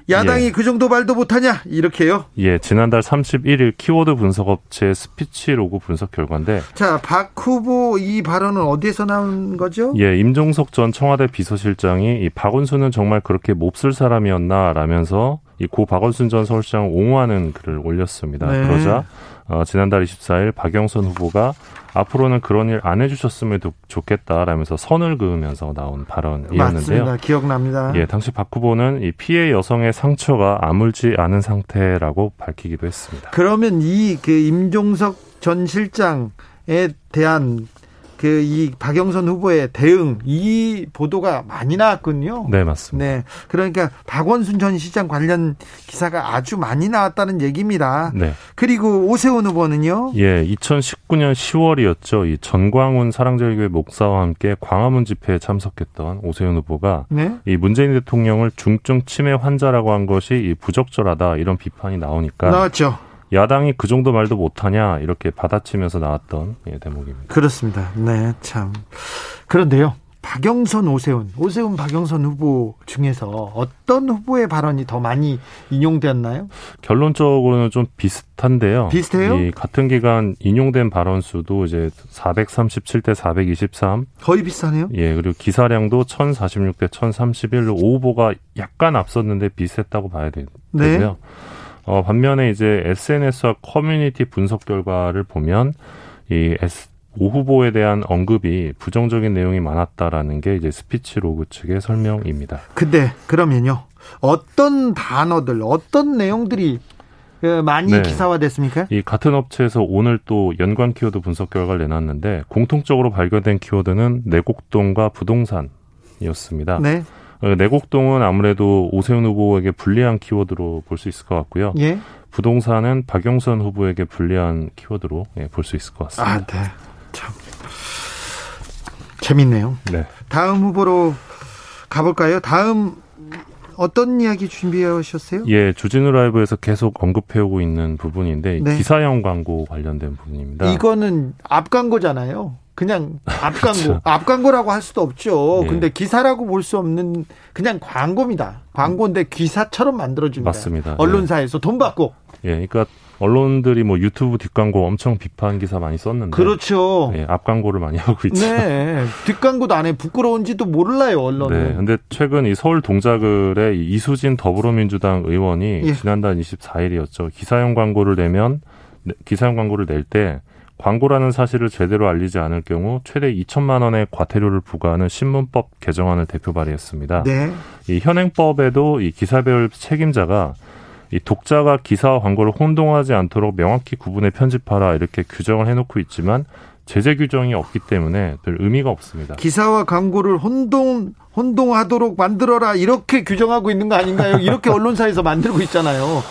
야당이 예. 그 정도 말도 못하냐 이렇게요? 예, 지난달 31일 키워드 분석 업체 스피치 로그 분석 결과인데. 자, 박 후보 이 발언은 어디에서 나온 거죠? 예, 임종석 전 청와대 비서실장이 이 박원순은 정말 그렇게 몹쓸 사람이었나 라면서 이 고 박원순 전 서울시장 옹호하는 글을 올렸습니다. 네. 그러자 어, 지난달 24일 박영선 후보가 앞으로는 그런 일 안 해주셨으면 좋겠다라면서 선을 그으면서 나온 발언이었는데요. 맞습니다. 기억납니다. 예, 당시 박 후보는 이 피해 여성의 상처가 아물지 않은 상태라고 밝히기도 했습니다. 그러면 이 그 임종석 전 실장에 대한 그 이 박영선 후보의 대응 이 보도가 많이 나왔군요. 네, 맞습니다. 네. 그러니까 박원순 전 시장 관련 기사가 아주 많이 나왔다는 얘기입니다. 네. 그리고 오세훈 후보는요? 예, 2019년 10월이었죠. 이 전광훈 사랑제일교회 목사와 함께 광화문 집회에 참석했던 오세훈 후보가 네? 이 문재인 대통령을 중증 치매 환자라고 한 것이 이 부적절하다 이런 비판이 나오니까 나왔죠. 야당이 그 정도 말도 못하냐 이렇게 받아치면서 나왔던 예, 대목입니다. 그렇습니다. 네, 참 그런데요. 박영선, 오세훈, 오세훈, 박영선 후보 중에서 어떤 후보의 발언이 더 많이 인용되었나요? 결론적으로는 좀 비슷한데요. 비슷해요? 이 같은 기간 인용된 발언 수도 이제 437대 423. 거의 비슷하네요. 예, 그리고 기사량도 1046대 1031로 오 후보가 약간 앞섰는데 비슷했다고 봐야 되, 네. 되고요. 어, 반면에 이제 SNS와 커뮤니티 분석 결과를 보면 이 S, 오 후보에 대한 언급이 부정적인 내용이 많았다라는 게 이제 스피치 로그 측의 설명입니다. 근데 그러면요. 어떤 단어들, 어떤 내용들이 그 많이 네. 기사화됐습니까? 이 같은 업체에서 오늘 또 연관 키워드 분석 결과를 내놨는데 공통적으로 발견된 키워드는 내곡동과 부동산이었습니다. 네. 어, 내곡동은 아무래도 오세훈 후보에게 불리한 키워드로 볼 수 있을 것 같고요. 예? 부동산은 박영선 후보에게 불리한 키워드로 예, 볼 수 있을 것 같습니다. 아, 네. 참 재밌네요. 네. 다음 후보로 가볼까요? 다음 어떤 이야기 준비해 오셨어요? 예, 주진우 라이브에서 계속 언급해오고 있는 부분인데 네. 기사형 광고 관련된 부분입니다. 이거는 앞 광고잖아요. 그냥 앞 광고, 그렇죠. 앞 광고라고 할 수도 없죠. 예. 근데 기사라고 볼 수 없는 그냥 광고입니다. 광고인데 기사처럼 만들어줍니다. 맞습니다. 언론사에서 돈 받고. 예, 그러니까 언론들이 뭐 유튜브 뒷광고 엄청 비판 기사 많이 썼는데 그렇죠. 예, 앞 광고를 많이 하고 있죠. 네. 뒷광고도 안 해. 부끄러운지도 몰라요, 언론은. 네, 근데 최근 이 서울 동작을의 이 이수진 더불어민주당 의원이 예. 지난달 24일이었죠. 기사형 광고를 내면 네, 기사형 광고를 낼때 광고라는 사실을 제대로 알리지 않을 경우 최대 2천만 원의 과태료를 부과하는 신문법 개정안을 대표 발의했습니다. 네. 이 현행법에도 이 기사별 책임자가 이 독자가 기사와 광고를 혼동하지 않도록 명확히 구분해 편집하라 이렇게 규정을 해놓고 있지만 제재 규정이 없기 때문에 별 의미가 없습니다. 기사와 광고를 혼동 혼동하도록 만들어라 이렇게 규정하고 있는 거 아닌가요? 이렇게 언론사에서 만들고 있잖아요.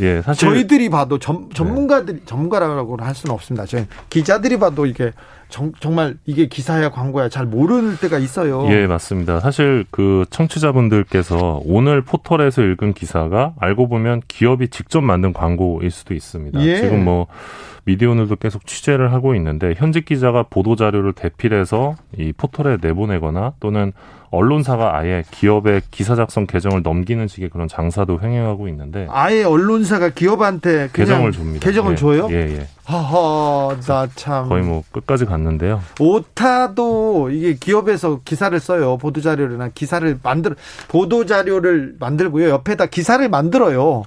예, 사실 저희들이 봐도 전, 전문가들이 전문가라고는 할 수는 없습니다. 저희 기자들이 봐도 이게 정, 말 이게 기사야 광고야 잘 모르는 때가 있어요. 예, 맞습니다. 사실 그 청취자분들께서 오늘 포털에서 읽은 기사가 알고 보면 기업이 직접 만든 광고일 수도 있습니다. 예. 지금 뭐 미디어오늘도 계속 취재를 하고 있는데 현직 기자가 보도 자료를 대필해서 이 포털에 내보내거나 또는 언론사가 아예 기업의 기사 작성 계정을 넘기는 식의 그런 장사도 횡행하고 있는데 아예 언론사가 기업한테 계정을 줍니다. 계정을 예, 줘요? 예, 예. 허허, 나 참. 거의 뭐 끝까지 갔는데요. 오타도 이게 기업에서 기사를 써요. 보도 자료나 기사를 만들 보도 자료를 만들고요. 옆에다 기사를 만들어요.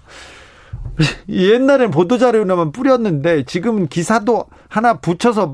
옛날엔 보도 자료나만 뿌렸는데 지금은 기사도 하나 붙여서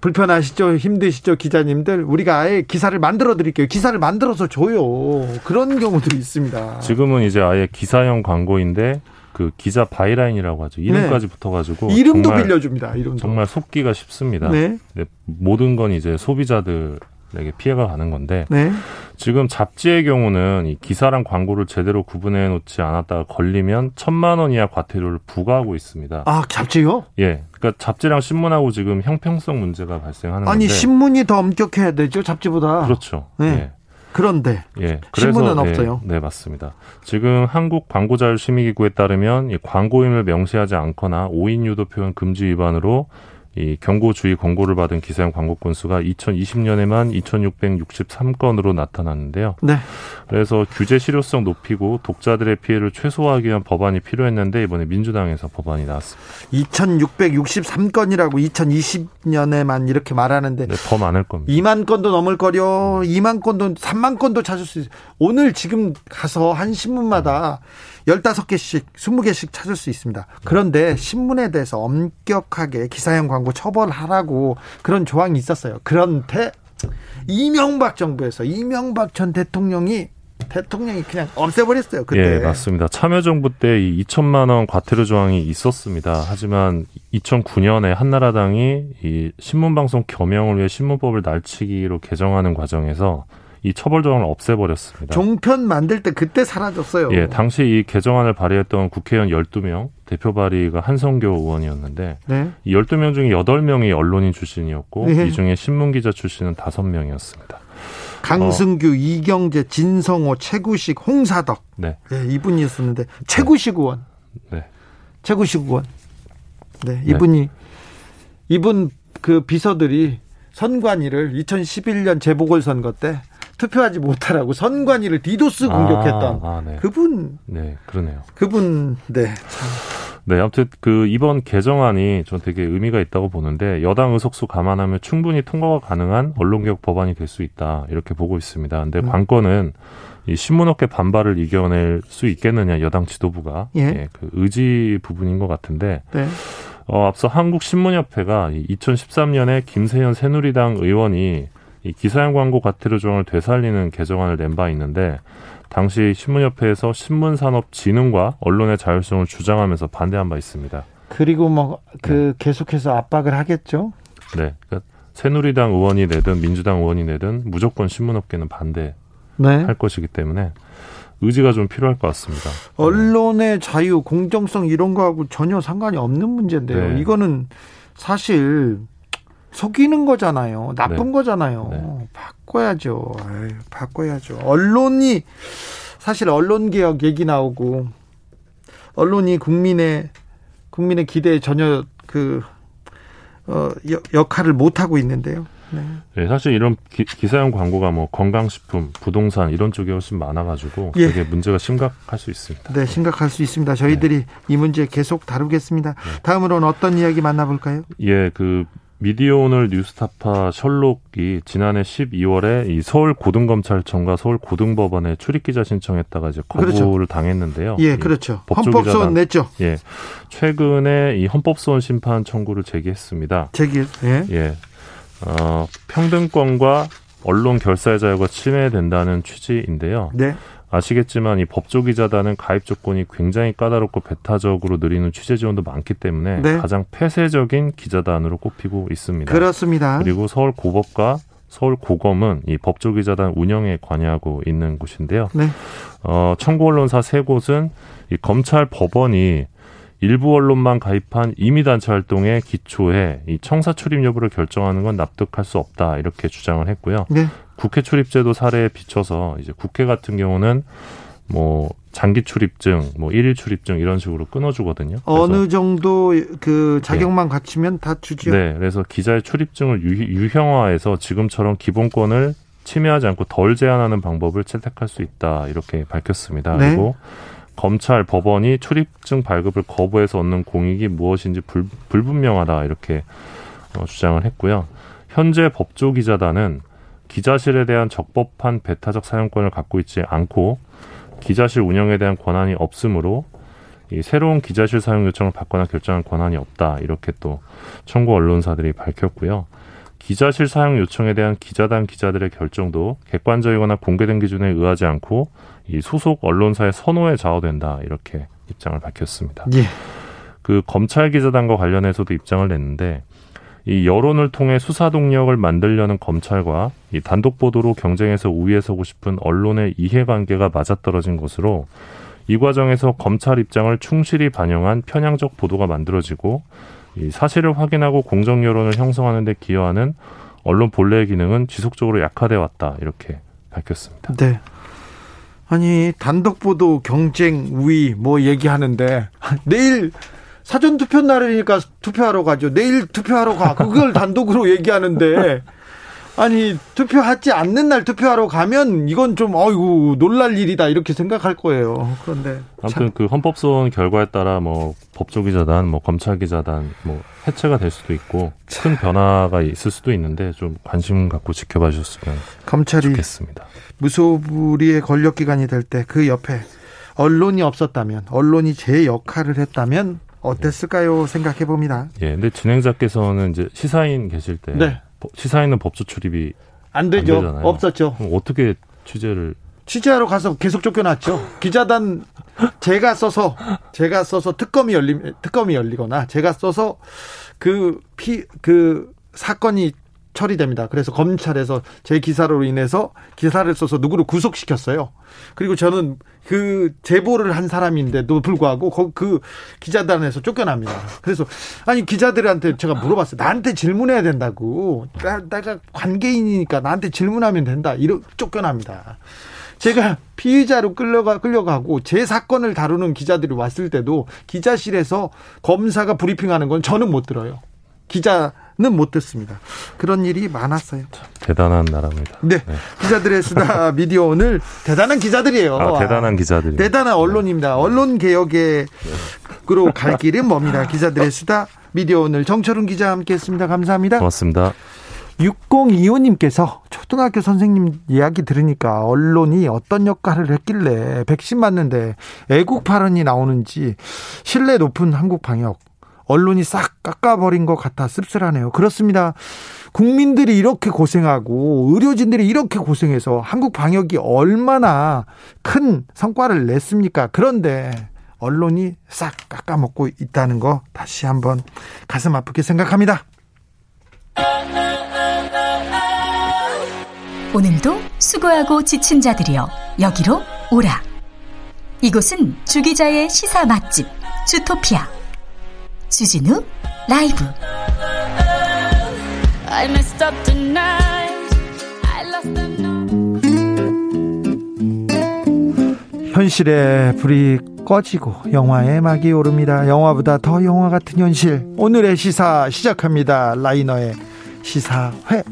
불편하시죠? 힘드시죠? 기자님들. 우리가 아예 기사를 만들어 드릴게요. 기사를 만들어서 줘요. 그런 경우도 있습니다. 지금은 이제 아예 기사형 광고인데 그 기자 byline이라고 하죠. 이름까지 붙어가지고 네. 이름도 정말, 빌려줍니다. 이름도. 정말 속기가 쉽습니다. 네. 네, 모든 건 이제 소비자들에게 피해가 가는 건데 네. 지금 잡지의 경우는 이 기사랑 광고를 제대로 구분해 놓지 않았다가 걸리면 천만 원 이하 과태료를 부과하고 있습니다. 아, 잡지요? 예, 그러니까 잡지랑 신문하고 지금 형평성 문제가 발생하는 아니, 건데 신문이 더 엄격해야 되죠, 잡지보다. 그렇죠. 네. 예. 그런데 예, 신문은 네, 없어요. 네, 맞습니다. 지금 한국 광고자율 심의기구에 따르면 이 광고임을 명시하지 않거나 오인 유도 표현 금지 위반으로 이 경고 주의 권고를 받은 기사형 광고 건수가 2020년에만 2,663건으로 나타났는데요. 네. 그래서 규제 실효성 높이고 독자들의 피해를 최소화하기 위한 법안이 필요했는데 이번에 민주당에서 법안이 나왔습니다. 2663건이라고 2020년에만 이렇게 말하는데 네, 더 많을 겁니다. 2만 건도 넘을 거려. 2만 건도 3만 건도 찾을 수 있어요. 오늘 지금 가서 한 신문마다 15개씩 20개씩 찾을 수 있습니다. 그런데 신문에 대해서 엄격하게 기사형 광고 처벌하라고 그런 조항이 있었어요. 그런데 이명박 정부에서 이명박 전 대통령이 대통령이 그냥 없애버렸어요. 그때. 예, 맞습니다. 참여정부 때 이 2천만 원 과태료 조항이 있었습니다. 하지만 2009년에 한나라당이 이 신문방송 겸용을 위해 신문법을 날치기로 개정하는 과정에서 이 처벌 조항을 없애버렸습니다. 종편 만들 때 그때 사라졌어요. 예, 당시 이 개정안을 발의했던 국회의원 12명, 대표 발의가 한성교 의원이었는데 네. 이 12명 중에 8명이 언론인 출신이었고 네. 이 중에 신문기자 출신은 5명이었습니다. 강승규, 이경재, 진성호, 최구식, 홍사덕. 네. 네, 이분이었었는데 최구식 의원. 네. 최구식 의원. 네, 이분이 이분 그 비서들이 선관위를 2011년 재보궐 선거 때 투표하지 못하라고 선관위를 디도스 공격했던 아, 아, 네. 그분 네, 그러네요. 그분 네. 참. 네, 아무튼 그 이번 개정안이 전 되게 의미가 있다고 보는데 여당 의석수 감안하면 충분히 통과가 가능한 언론개혁 법안이 될 수 있다 이렇게 보고 있습니다. 근데 음. 관건은 이 신문업계 반발을 이겨낼 수 있겠느냐 여당 지도부가 예. 그 의지 부분인 것 같은데 네. 어, 앞서 한국신문협회가 2013년에 김세현 새누리당 의원이 이 기사형 광고 과태료 조항을 되살리는 개정안을 낸 바 있는데 당시 신문협회에서 신문산업진흥과 언론의 자율성을 주장하면서 반대한 바 있습니다. 그리고 뭐그 계속해서 압박을 하겠죠. 네, 그러니까 새누리당 의원이 내든 민주당 의원이 내든 무조건 신문업계는 반대할 네. 것이기 때문에 의지가 좀 필요할 것 같습니다. 언론의 자유, 공정성 이런 거하고 전혀 상관이 없는 문제인데요. 네. 이거는 사실 속이는 거잖아요. 나쁜 네. 거잖아요. 네. 바꿔야죠. 아유, 바꿔야죠. 언론이 사실 언론 개혁 얘기 나오고 언론이 국민의 국민의 기대에 전혀 그 어, 역할을 못 하고 있는데요. 네. 네. 사실 이런 기, 사용 광고가 뭐 건강식품, 부동산 이런 쪽에 훨씬 많아가지고 예. 되게 문제가 심각할 수 있습니다. 네, 심각할 수 있습니다. 저희들이 네. 이 문제 계속 다루겠습니다. 네. 다음으로는 어떤 이야기 만나볼까요? 예, 그 미디어오늘 뉴스타파 셜록이 지난해 12월에 이 서울 고등검찰청과 서울 고등법원에 출입기자 신청했다가 이제 거부를 그렇죠. 당했는데요. 예, 그렇죠. 헌법소원 냈죠. 예, 최근에 이 헌법소원 심판 청구를 제기했습니다. 제기, 예. 예, 어, 평등권과 언론 결사의 자유가 침해된다는 취지인데요. 네. 아시겠지만 이 법조기자단은 가입 조건이 굉장히 까다롭고 배타적으로 느리는 취재 지원도 많기 때문에 네. 가장 폐쇄적인 기자단으로 꼽히고 있습니다. 그렇습니다. 그리고 서울 고법과 서울 고검은 이 법조기자단 운영에 관여하고 있는 곳인데요. 네. 어, 청구 언론사 세 곳은 이 검찰 법원이 일부 언론만 가입한 임의단체 활동의 기초에 이 청사 출입 여부를 결정하는 건 납득할 수 없다 이렇게 주장을 했고요. 네. 국회 출입제도 사례에 비춰서 이제 국회 같은 경우는 뭐 장기 출입증, 뭐 일일 출입증 이런 식으로 끊어주거든요. 어느 정도 그 자격만 네. 갖추면 다 주죠. 네, 그래서 기자의 출입증을 유, 형화해서 지금처럼 기본권을 침해하지 않고 덜 제한하는 방법을 채택할 수 있다 이렇게 밝혔습니다. 네. 그리고 검찰, 법원이 출입증 발급을 거부해서 얻는 공익이 무엇인지 불, 불분명하다 이렇게 어, 주장을 했고요. 현재 법조 기자단은 기자실에 대한 적법한 배타적 사용권을 갖고 있지 않고 기자실 운영에 대한 권한이 없으므로 이 새로운 기자실 사용 요청을 받거나 결정할 권한이 없다 이렇게 또 청구 언론사들이 밝혔고요. 기자실 사용 요청에 대한 기자단 기자들의 결정도 객관적이거나 공개된 기준에 의하지 않고 이 소속 언론사의 선호에 좌우된다 이렇게 입장을 밝혔습니다. 예. 그 검찰 기자단과 관련해서도 입장을 냈는데 이 여론을 통해 수사 동력을 만들려는 검찰과 이 단독 보도로 경쟁에서 우위에 서고 싶은 언론의 이해관계가 맞아떨어진 것으로 이 과정에서 검찰 입장을 충실히 반영한 편향적 보도가 만들어지고 이 사실을 확인하고 공정 여론을 형성하는 데 기여하는 언론 본래의 기능은 지속적으로 약화돼 왔다 이렇게 밝혔습니다. 네. 아니 단독 보도 경쟁 우위 뭐 얘기하는데 내일 사전 투표 날이니까 투표하러 가죠. 내일 투표하러 가. 그걸 단독으로 얘기하는데 아니 투표하지 않는 날 투표하러 가면 이건 좀 어이구 놀랄 일이다 이렇게 생각할 거예요. 그런데 아무튼 그 헌법소원 결과에 따라 뭐 법조기자단, 뭐 검찰기자단 뭐 해체가 될 수도 있고 큰 변화가 있을 수도 있는데 좀 관심 갖고 지켜봐 주셨으면 검찰이 좋겠습니다. 무소불위의 권력 기관이 될 때 그 옆에 언론이 없었다면 언론이 제 역할을 했다면 어땠을까요? 생각해 봅니다. 예, 근데 진행자께서는 이제 시사인 계실 때 네. 시사인은 법조 출입이 안 되죠. 안 없었죠. 어떻게 취재를 취재하러 가서 계속 쫓겨났죠. 기자단 제가 써서 제가 써서 특검이 열리 특검이 열리거나 제가 써서 그 피그 그 사건이 처리됩니다. 그래서 검찰에서 제 기사로 인해서 기사를 써서 누구를 구속시켰어요. 그리고 저는 그 제보를 한 사람인데도 불구하고 그 기자단에서 쫓겨납니다. 그래서 아니 기자들한테 제가 물어봤어요. 나한테 질문해야 된다고. 나, 내가 관계인이니까 나한테 질문하면 된다. 이러 쫓겨납니다. 제가 피의자로 끌려가 끌려가고 제 사건을 다루는 기자들이 왔을 때도 기자실에서 검사가 브리핑하는 건 저는 못 들어요. 기자 못 듣습니다. 그런 일이 많았어요. 대단한 나라입니다. 네. 네. 기자들의 수다 미디어 오늘 대단한 기자들이에요. 아, 대단한 기자들. 대단한 언론입니다. 네. 언론 개혁으로 갈 길은 뭡니다. 기자들의 수다 미디어 오늘 정철훈 기자 함께 했습니다. 감사합니다. 고맙습니다. 6025님께서 초등학교 선생님 이야기 들으니까 언론이 어떤 역할을 했길래 백신 맞는데 애국 발언이 나오는지 신뢰 높은 한국 방역 언론이 싹 깎아버린 것 같아 씁쓸하네요. 그렇습니다. 국민들이 이렇게 고생하고 의료진들이 이렇게 고생해서 한국 방역이 얼마나 큰 성과를 냈습니까? 그런데 언론이 싹 깎아먹고 있다는 거 다시 한번 가슴 아프게 생각합니다. 오늘도 수고하고 지친 자들이여 여기로 오라. 이곳은 주기자의 시사 맛집 주토피아 주진우 라이브 현실의 불이 꺼지고 영화의 막이 오릅니다. 영화보다 더 영화 같은 현실. 오늘의 시사 시작합니다. 라이너의 시사회.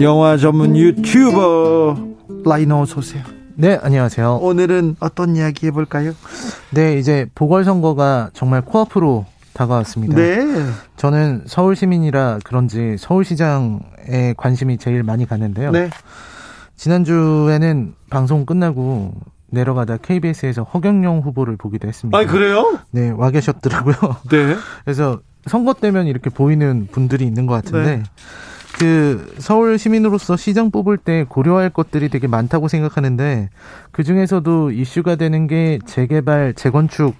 영화 전문 유튜버 라이너 어서 오세요. 네, 안녕하세요. 오늘은 어떤 이야기 해볼까요? 네, 이제 보궐선거가 정말 코앞으로 다가왔습니다. 네. 저는 서울 시민이라 그런지 서울시장에 관심이 제일 많이 가는데요. 네. 지난주에는 방송 끝나고 내려가다 KBS에서 허경영 후보를 보기도 했습니다. 아, 그래요? 네, 와 계셨더라고요. 네. 그래서 선거 때면 이렇게 보이는 분들이 있는 것 같은데 네. 그 서울 시민으로서 시장 뽑을 때 고려할 것들이 되게 많다고 생각하는데 그 중에서도 이슈가 되는 게 재개발, 재건축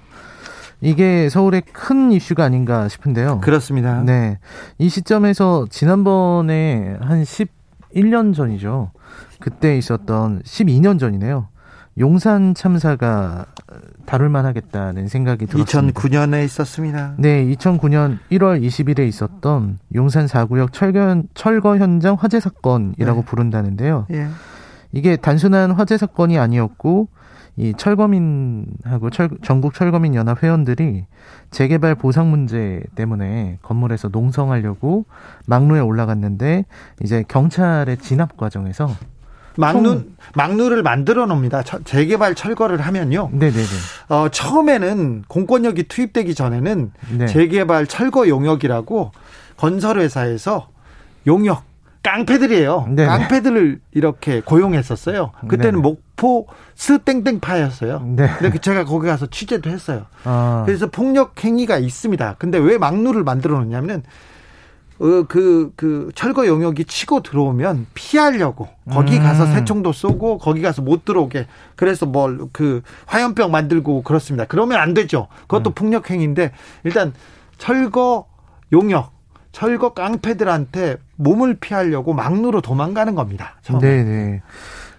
이게 서울의 큰 이슈가 아닌가 싶은데요. 그렇습니다. 네. 이 시점에서 지난번에 한 11년 전이죠. 그때 있었던 12년 전이네요. 용산 참사가 다룰 만 하겠다는 생각이 들었습니다. 2009년에 있었습니다. 네, 2009년 1월 20일에 있었던 용산 4구역 철거, 철거 현장 화재 사건이라고 네. 부른다는데요. 예. 이게 단순한 화재 사건이 아니었고 이 철거민하고 철, 전국 철거민 연합 회원들이 재개발 보상 문제 때문에 건물에서 농성하려고 막루에 올라갔는데 이제 경찰의 진압 과정에서 막루 막루를 만들어 놓습니다. 처- 재개발 철거를 하면요. 네네네 어, 처음에는 공권력이 투입되기 전에는 네. 재개발 철거 용역이라고 건설 회사에서 용역 깡패들이에요. 네네. 깡패들을 이렇게 고용했었어요. 그때는 네네. 목포 스땡땡파였어요. 네. 근데 제가 거기 가서 취재도 했어요. 아, 그래서 폭력 행위가 있습니다. 근데 왜 막루를 만들어 놓냐면은 어, 그, 그, 철거 용역이 치고 들어오면 피하려고. 거기 가서 음. 새총도 쏘고, 거기 가서 못 들어오게. 그래서 뭐, 그, 화염병 만들고 그렇습니다. 그러면 안 되죠. 그것도 음. 폭력행위인데, 일단, 철거 용역, 철거 깡패들한테 몸을 피하려고 막루로 도망가는 겁니다. 처음에. 네네.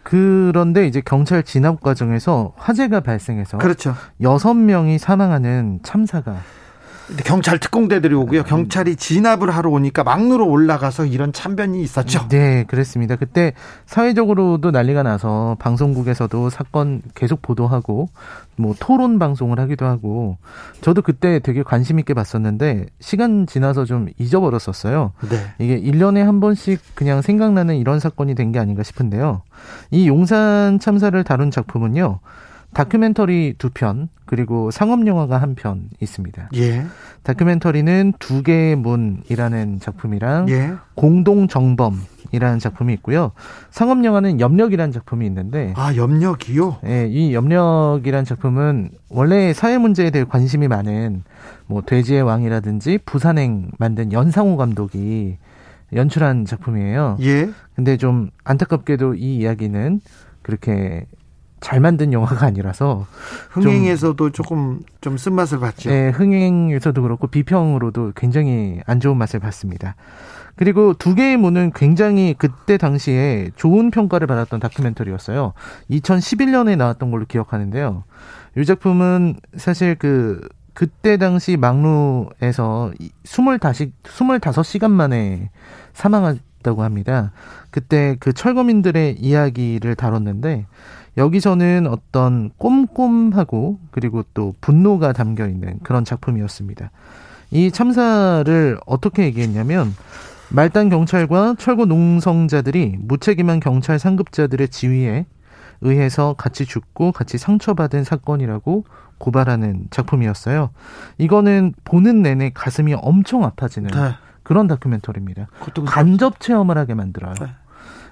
그런데 이제 경찰 진압 과정에서 화재가 발생해서 그렇죠. 여섯 명이 사망하는 참사가 경찰 특공대들이 오고요. 경찰이 진압을 하러 오니까 막루로 올라가서 이런 참변이 있었죠. 네, 그랬습니다. 그때 사회적으로도 난리가 나서 방송국에서도 사건 계속 보도하고 뭐 토론 방송을 하기도 하고 저도 그때 되게 관심 있게 봤었는데 시간 지나서 좀 잊어버렸었어요. 네. 이게 1년에 한 번씩 그냥 생각나는 이런 사건이 된 게 아닌가 싶은데요. 이 용산 참사를 다룬 작품은요. 다큐멘터리 두 편, 그리고 상업영화가 한 편 있습니다. 예. 다큐멘터리는 두 개의 문이라는 작품이랑 예. 공동정범이라는 작품이 있고요. 상업영화는 염력이라는 작품이 있는데, 아, 염력이요? 예, 이 염력이라는 작품은 원래 사회 문제에 대해 관심이 많은 뭐 돼지의 왕이라든지 부산행 만든 연상호 감독이 연출한 작품이에요. 예. 근데 좀 안타깝게도 이 이야기는 그렇게 잘 만든 영화가 아니라서 흥행에서도 조금 좀 쓴맛을 봤죠. 네, 흥행에서도 그렇고 비평으로도 굉장히 안 좋은 맛을 봤습니다. 그리고 두 개의 문은 굉장히 그때 당시에 좋은 평가를 받았던 다큐멘터리였어요. 2011년에 나왔던 걸로 기억하는데요. 이 작품은 사실 그 그때 당시 막루에서 25, 25시간 만에 사망했다고 합니다. 그때 그 철거민들의 이야기를 다뤘는데 여기서는 어떤 꼼꼼하고 그리고 또 분노가 담겨 있는 그런 작품이었습니다. 이 참사를 어떻게 얘기했냐면 말단 경찰과 철거 농성자들이 무책임한 경찰 상급자들의 지휘에 의해서 같이 죽고 같이 상처받은 사건이라고 고발하는 작품이었어요. 이거는 보는 내내 가슴이 엄청 아파지는 네. 그런 다큐멘터리입니다. 간접 체험을 하게 만들어요. 네.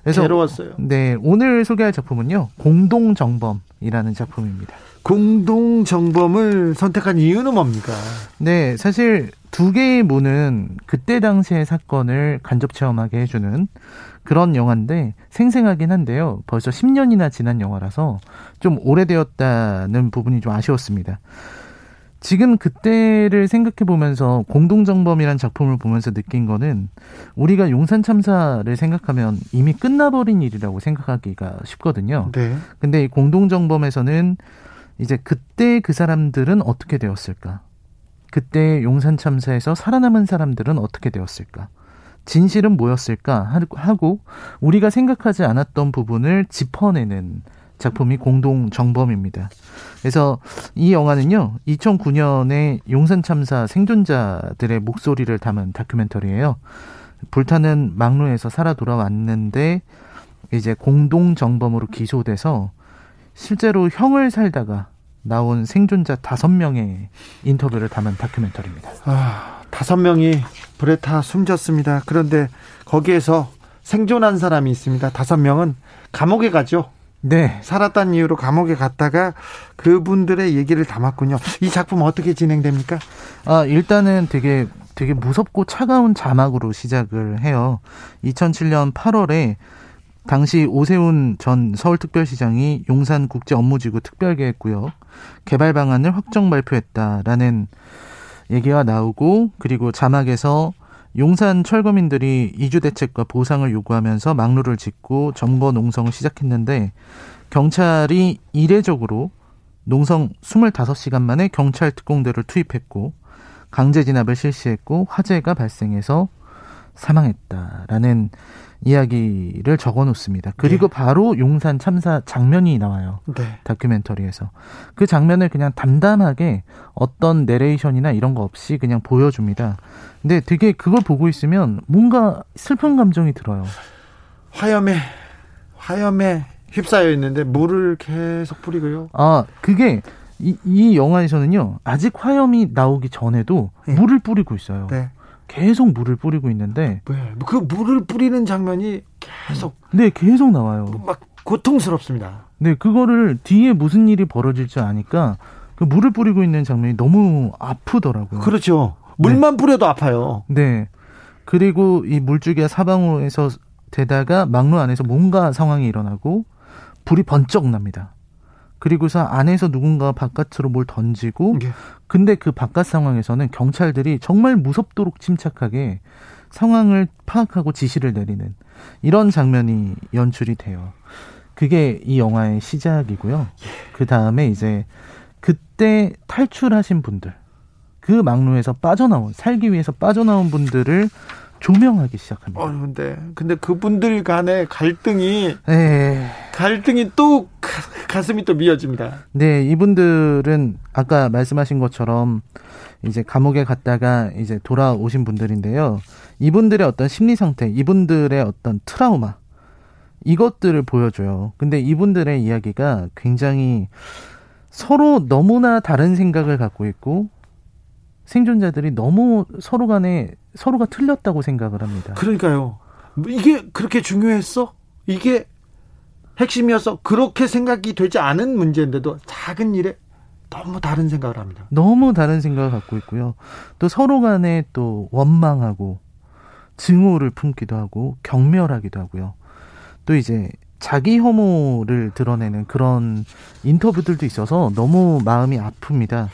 그래서 괴로웠어요. 네, 오늘 소개할 작품은요. 공동 정범이라는 작품입니다. 공동 정범을 선택한 이유는 뭡니까? 네, 사실 두 개의 문은 그때 당시의 사건을 간접 체험하게 해주는 그런 영화인데 생생하긴 한데요. 벌써 10년이나 지난 영화라서 좀 오래되었다는 부분이 좀 아쉬웠습니다. 지금 그때를 생각해 보면서 공동정범이란 작품을 보면서 느낀 거는 우리가 용산 참사를 생각하면 이미 끝나버린 일이라고 생각하기가 쉽거든요. 네. 근데 이 공동정범에서는 이제 그때 그 사람들은 어떻게 되었을까? 그때 용산 참사에서 살아남은 사람들은 어떻게 되었을까? 진실은 뭐였을까 하고 우리가 생각하지 않았던 부분을 짚어내는 작품이 공동 정범입니다. 그래서 이 영화는요, 2009년에 용산 참사 생존자들의 목소리를 담은 다큐멘터리예요. 불타는 막루에서 살아 돌아왔는데 이제 공동 정범으로 기소돼서 실제로 형을 살다가 나온 생존자 다섯 명의 인터뷰를 담은 다큐멘터리입니다. 아, 다섯 명이 불에 타 숨졌습니다. 그런데 거기에서 생존한 사람이 있습니다. 다섯 명은 감옥에 가죠. 네. 살았다는 이유로 감옥에 갔다가 그분들의 얘기를 담았군요. 이 작품 어떻게 진행됩니까? 아, 일단은 되게 되게 무섭고 차가운 자막으로 시작을 해요. 2007년 8월에 당시 오세훈 전 서울특별시장이 용산 국제 업무지구 특별계획구역 개발 방안을 확정 발표했다라는 얘기가 나오고 그리고 자막에서 용산 철거민들이 이주 대책과 보상을 요구하면서 막루를 짓고 점거 농성을 시작했는데 경찰이 이례적으로 농성 25시간 만에 경찰 특공대를 투입했고 강제 진압을 실시했고 화재가 발생해서 사망했다라는 이야기를 적어 놓습니다. 그리고 네. 바로 용산 참사 장면이 나와요. 네. 다큐멘터리에서. 그 장면을 그냥 담담하게 어떤 내레이션이나 이런 거 없이 그냥 보여줍니다. 근데 되게 그걸 보고 있으면 뭔가 슬픈 감정이 들어요. 화염에, 화염에 휩싸여 있는데 물을 계속 뿌리고요. 아, 그게 이, 이 영화에서는요, 아직 화염이 나오기 전에도 네. 물을 뿌리고 있어요. 네. 계속 물을 뿌리고 있는데 네. 그 물을 뿌리는 장면이 계속 네 계속 나와요. 막 고통스럽습니다. 네 그거를 뒤에 무슨 일이 벌어질지 아니까 그 물을 뿌리고 있는 장면이 너무 아프더라고요. 그렇죠. 물만 네. 뿌려도 아파요. 네. 그리고 이 물줄기가 사방으로에서 되다가 막루 안에서 뭔가 상황이 일어나고 불이 번쩍 납니다. 그리고서 안에서 누군가 바깥으로 뭘 던지고 예. 근데 그 바깥 상황에서는 경찰들이 정말 무섭도록 침착하게 상황을 파악하고 지시를 내리는 이런 장면이 연출이 돼요. 그게 이 영화의 시작이고요. 그 다음에 이제 그때 탈출하신 분들, 그 막루에서 빠져나온 살기 위해서 빠져나온 분들을 조명하기 시작합니다. 어, 근데 근데 그분들 간의 갈등이 네. 갈등이 또 가 슴이 또 미어집니다. 네, 이분들은 아까 말씀하신 것처럼 이제 감옥에 갔다가 이제 돌아오신 분들인데요. 이분들의 어떤 심리 상태, 이분들의 어떤 트라우마 이것들을 보여줘요. 근데 이분들의 이야기가 굉장히 서로 너무나 다른 생각을 갖고 있고 생존자들이 너무 서로 간에 서로가 틀렸다고 생각을 합니다. 그러니까요. 이게 그렇게 중요했어? 이게 핵심이어서 그렇게 생각이 되지 않은 문제인데도 작은 일에 너무 다른 생각을 합니다. 너무 다른 생각을 갖고 있고요. 또 서로 간에 또 원망하고 증오를 품기도 하고 경멸하기도 하고요. 또 이제 자기 혐오를 드러내는 그런 인터뷰들도 있어서 너무 마음이 아픕니다.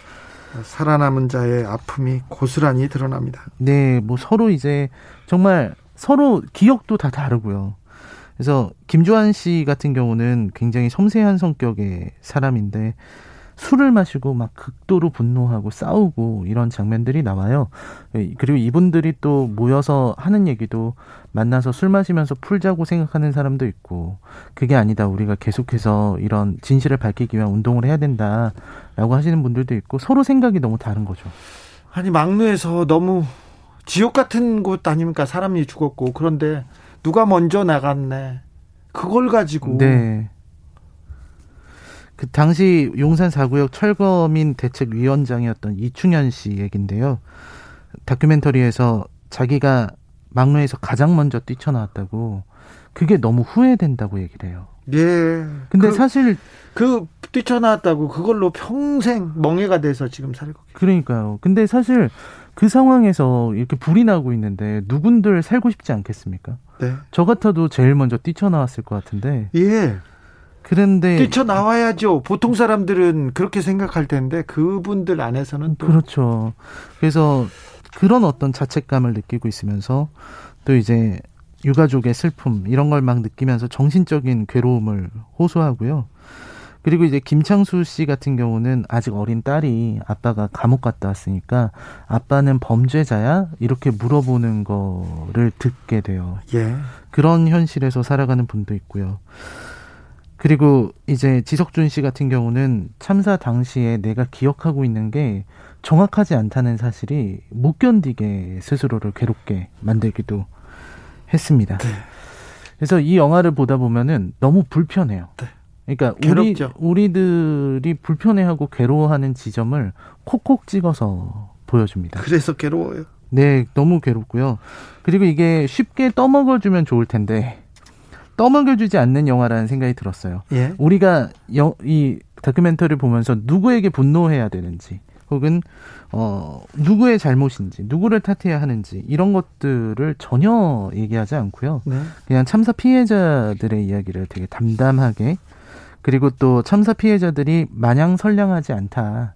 살아남은 자의 아픔이 고스란히 드러납니다. 네, 뭐 서로 이제 정말 서로 기억도 다 다르고요. 그래서 김주환 씨 같은 경우는 굉장히 섬세한 성격의 사람인데 술을 마시고 막 극도로 분노하고 싸우고 이런 장면들이 나와요. 그리고 이분들이 또 모여서 하는 얘기도 만나서 술 마시면서 풀자고 생각하는 사람도 있고 그게 아니다. 우리가 계속해서 이런 진실을 밝히기 위한 운동을 해야 된다라고 하시는 분들도 있고 서로 생각이 너무 다른 거죠. 아니 막루에서 너무 지옥 같은 곳 아닙니까? 사람이 죽었고 그런데 누가 먼저 나갔네. 그걸 가지고 네. 그 당시 용산 4구역 철거민 대책위원장이었던 이충현 씨 얘긴데요. 다큐멘터리에서 자기가 막루에서 가장 먼저 뛰쳐나왔다고 그게 너무 후회된다고 얘기를 해요. 예. 근데 그, 사실 그 뛰쳐나왔다고 그걸로 평생 멍해가 돼서 지금 살고 그러니까요. 근데 사실 그 상황에서 이렇게 불이 나고 있는데 누군들 살고 싶지 않겠습니까? 네. 저 같아도 제일 먼저 뛰쳐나왔을 것 같은데. 예. 그런데 뛰쳐 나와야죠. 보통 사람들은 그렇게 생각할 텐데 그분들 안에서는 또 그렇죠. 그래서 그런 어떤 자책감을 느끼고 있으면서 또 이제 유가족의 슬픔 이런 걸 막 느끼면서 정신적인 괴로움을 호소하고요. 그리고 이제 김창수 씨 같은 경우는 아직 어린 딸이 아빠가 감옥 갔다 왔으니까 아빠는 범죄자야? 이렇게 물어보는 거를 듣게 돼요. 예. 그런 현실에서 살아가는 분도 있고요. 그리고 이제 지석준 씨 같은 경우는 참사 당시에 내가 기억하고 있는 게 정확하지 않다는 사실이 못 견디게 스스로를 괴롭게 만들기도 했습니다. 네. 그래서 이 영화를 보다 보면은 너무 불편해요. 네. 그러니까 우리 괴롭죠. 우리들이 불편해하고 괴로워하는 지점을 콕콕 찍어서 보여줍니다. 그래서 괴로워요. 네, 너무 괴롭고요. 그리고 이게 쉽게 떠먹어주면 좋을 텐데 떠먹여주지 않는 영화라는 생각이 들었어요. 예. 우리가 여, 이 다큐멘터리를 보면서 누구에게 분노해야 되는지 혹은 어 누구의 잘못인지 누구를 탓해야 하는지 이런 것들을 전혀 얘기하지 않고요. 네. 그냥 참사 피해자들의 이야기를 되게 담담하게 그리고 또 참사 피해자들이 마냥 선량하지 않다.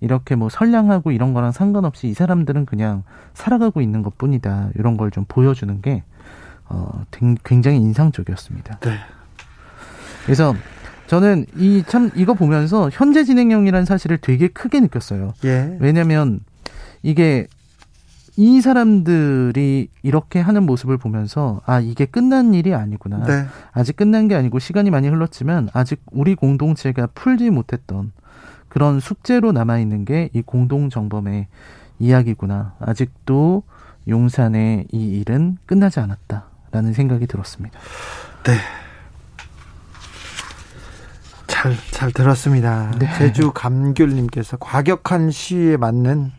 이렇게 뭐 선량하고 이런 거랑 상관없이 이 사람들은 그냥 살아가고 있는 것 뿐이다. 이런 걸 좀 보여주는 게, 어, 등- 굉장히 인상적이었습니다. 네. 그래서 저는 이 참, 이거 보면서 현재 진행형이라는 사실을 되게 크게 느꼈어요. 예. 왜냐면 이게 이 사람들이 이렇게 하는 모습을 보면서 아, 이게 끝난 일이 아니구나. 네. 아직 끝난 게 아니고 시간이 많이 흘렀지만 아직 우리 공동체가 풀지 못했던 그런 숙제로 남아 있는 게 이 공동 정범의 이야기구나. 아직도 용산의 이 일은 끝나지 않았다 라는 생각이 들었습니다. 네. 잘, 잘 들었습니다. 네. 제주 감귤님께서 과격한 시위에 맞는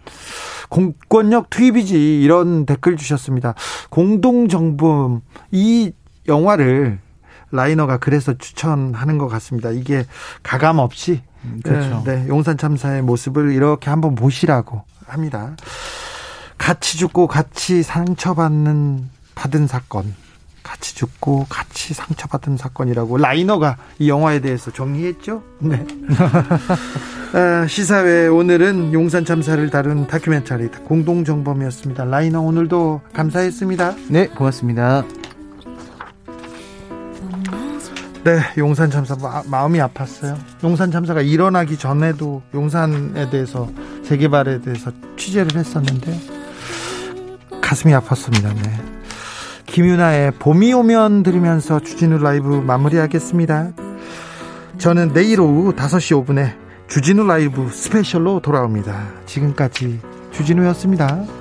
공권력 투입이지 이런 댓글 주셨습니다. 공동정범 이 영화를 라이너가 그래서 추천하는 것 같습니다. 이게 가감 없이 그렇죠. 네, 네, 용산 참사의 모습을 이렇게 한번 보시라고 합니다. 같이 죽고 같이 상처받는 받은 사건. 같이 죽고 같이 상처받은 사건이라고 라이너가 이 영화에 대해서 정리했죠. 네. 아, 시사회 오늘은 용산 참사를 다룬 다큐멘터리 공동 정범이었습니다. 라이너 오늘도 감사했습니다. 네, 고맙습니다. 네, 용산 참사 마, 마음이 아팠어요. 용산 참사가 일어나기 전에도 용산에 대해서 재개발에 대해서 취재를 했었는데 가슴이 아팠습니다. 네. 김윤아의 봄이 오면 들으면서 주진우 라이브 마무리하겠습니다. 저는 내일 오후 5시 5분에 주진우 라이브 스페셜로 돌아옵니다. 지금까지 주진우였습니다.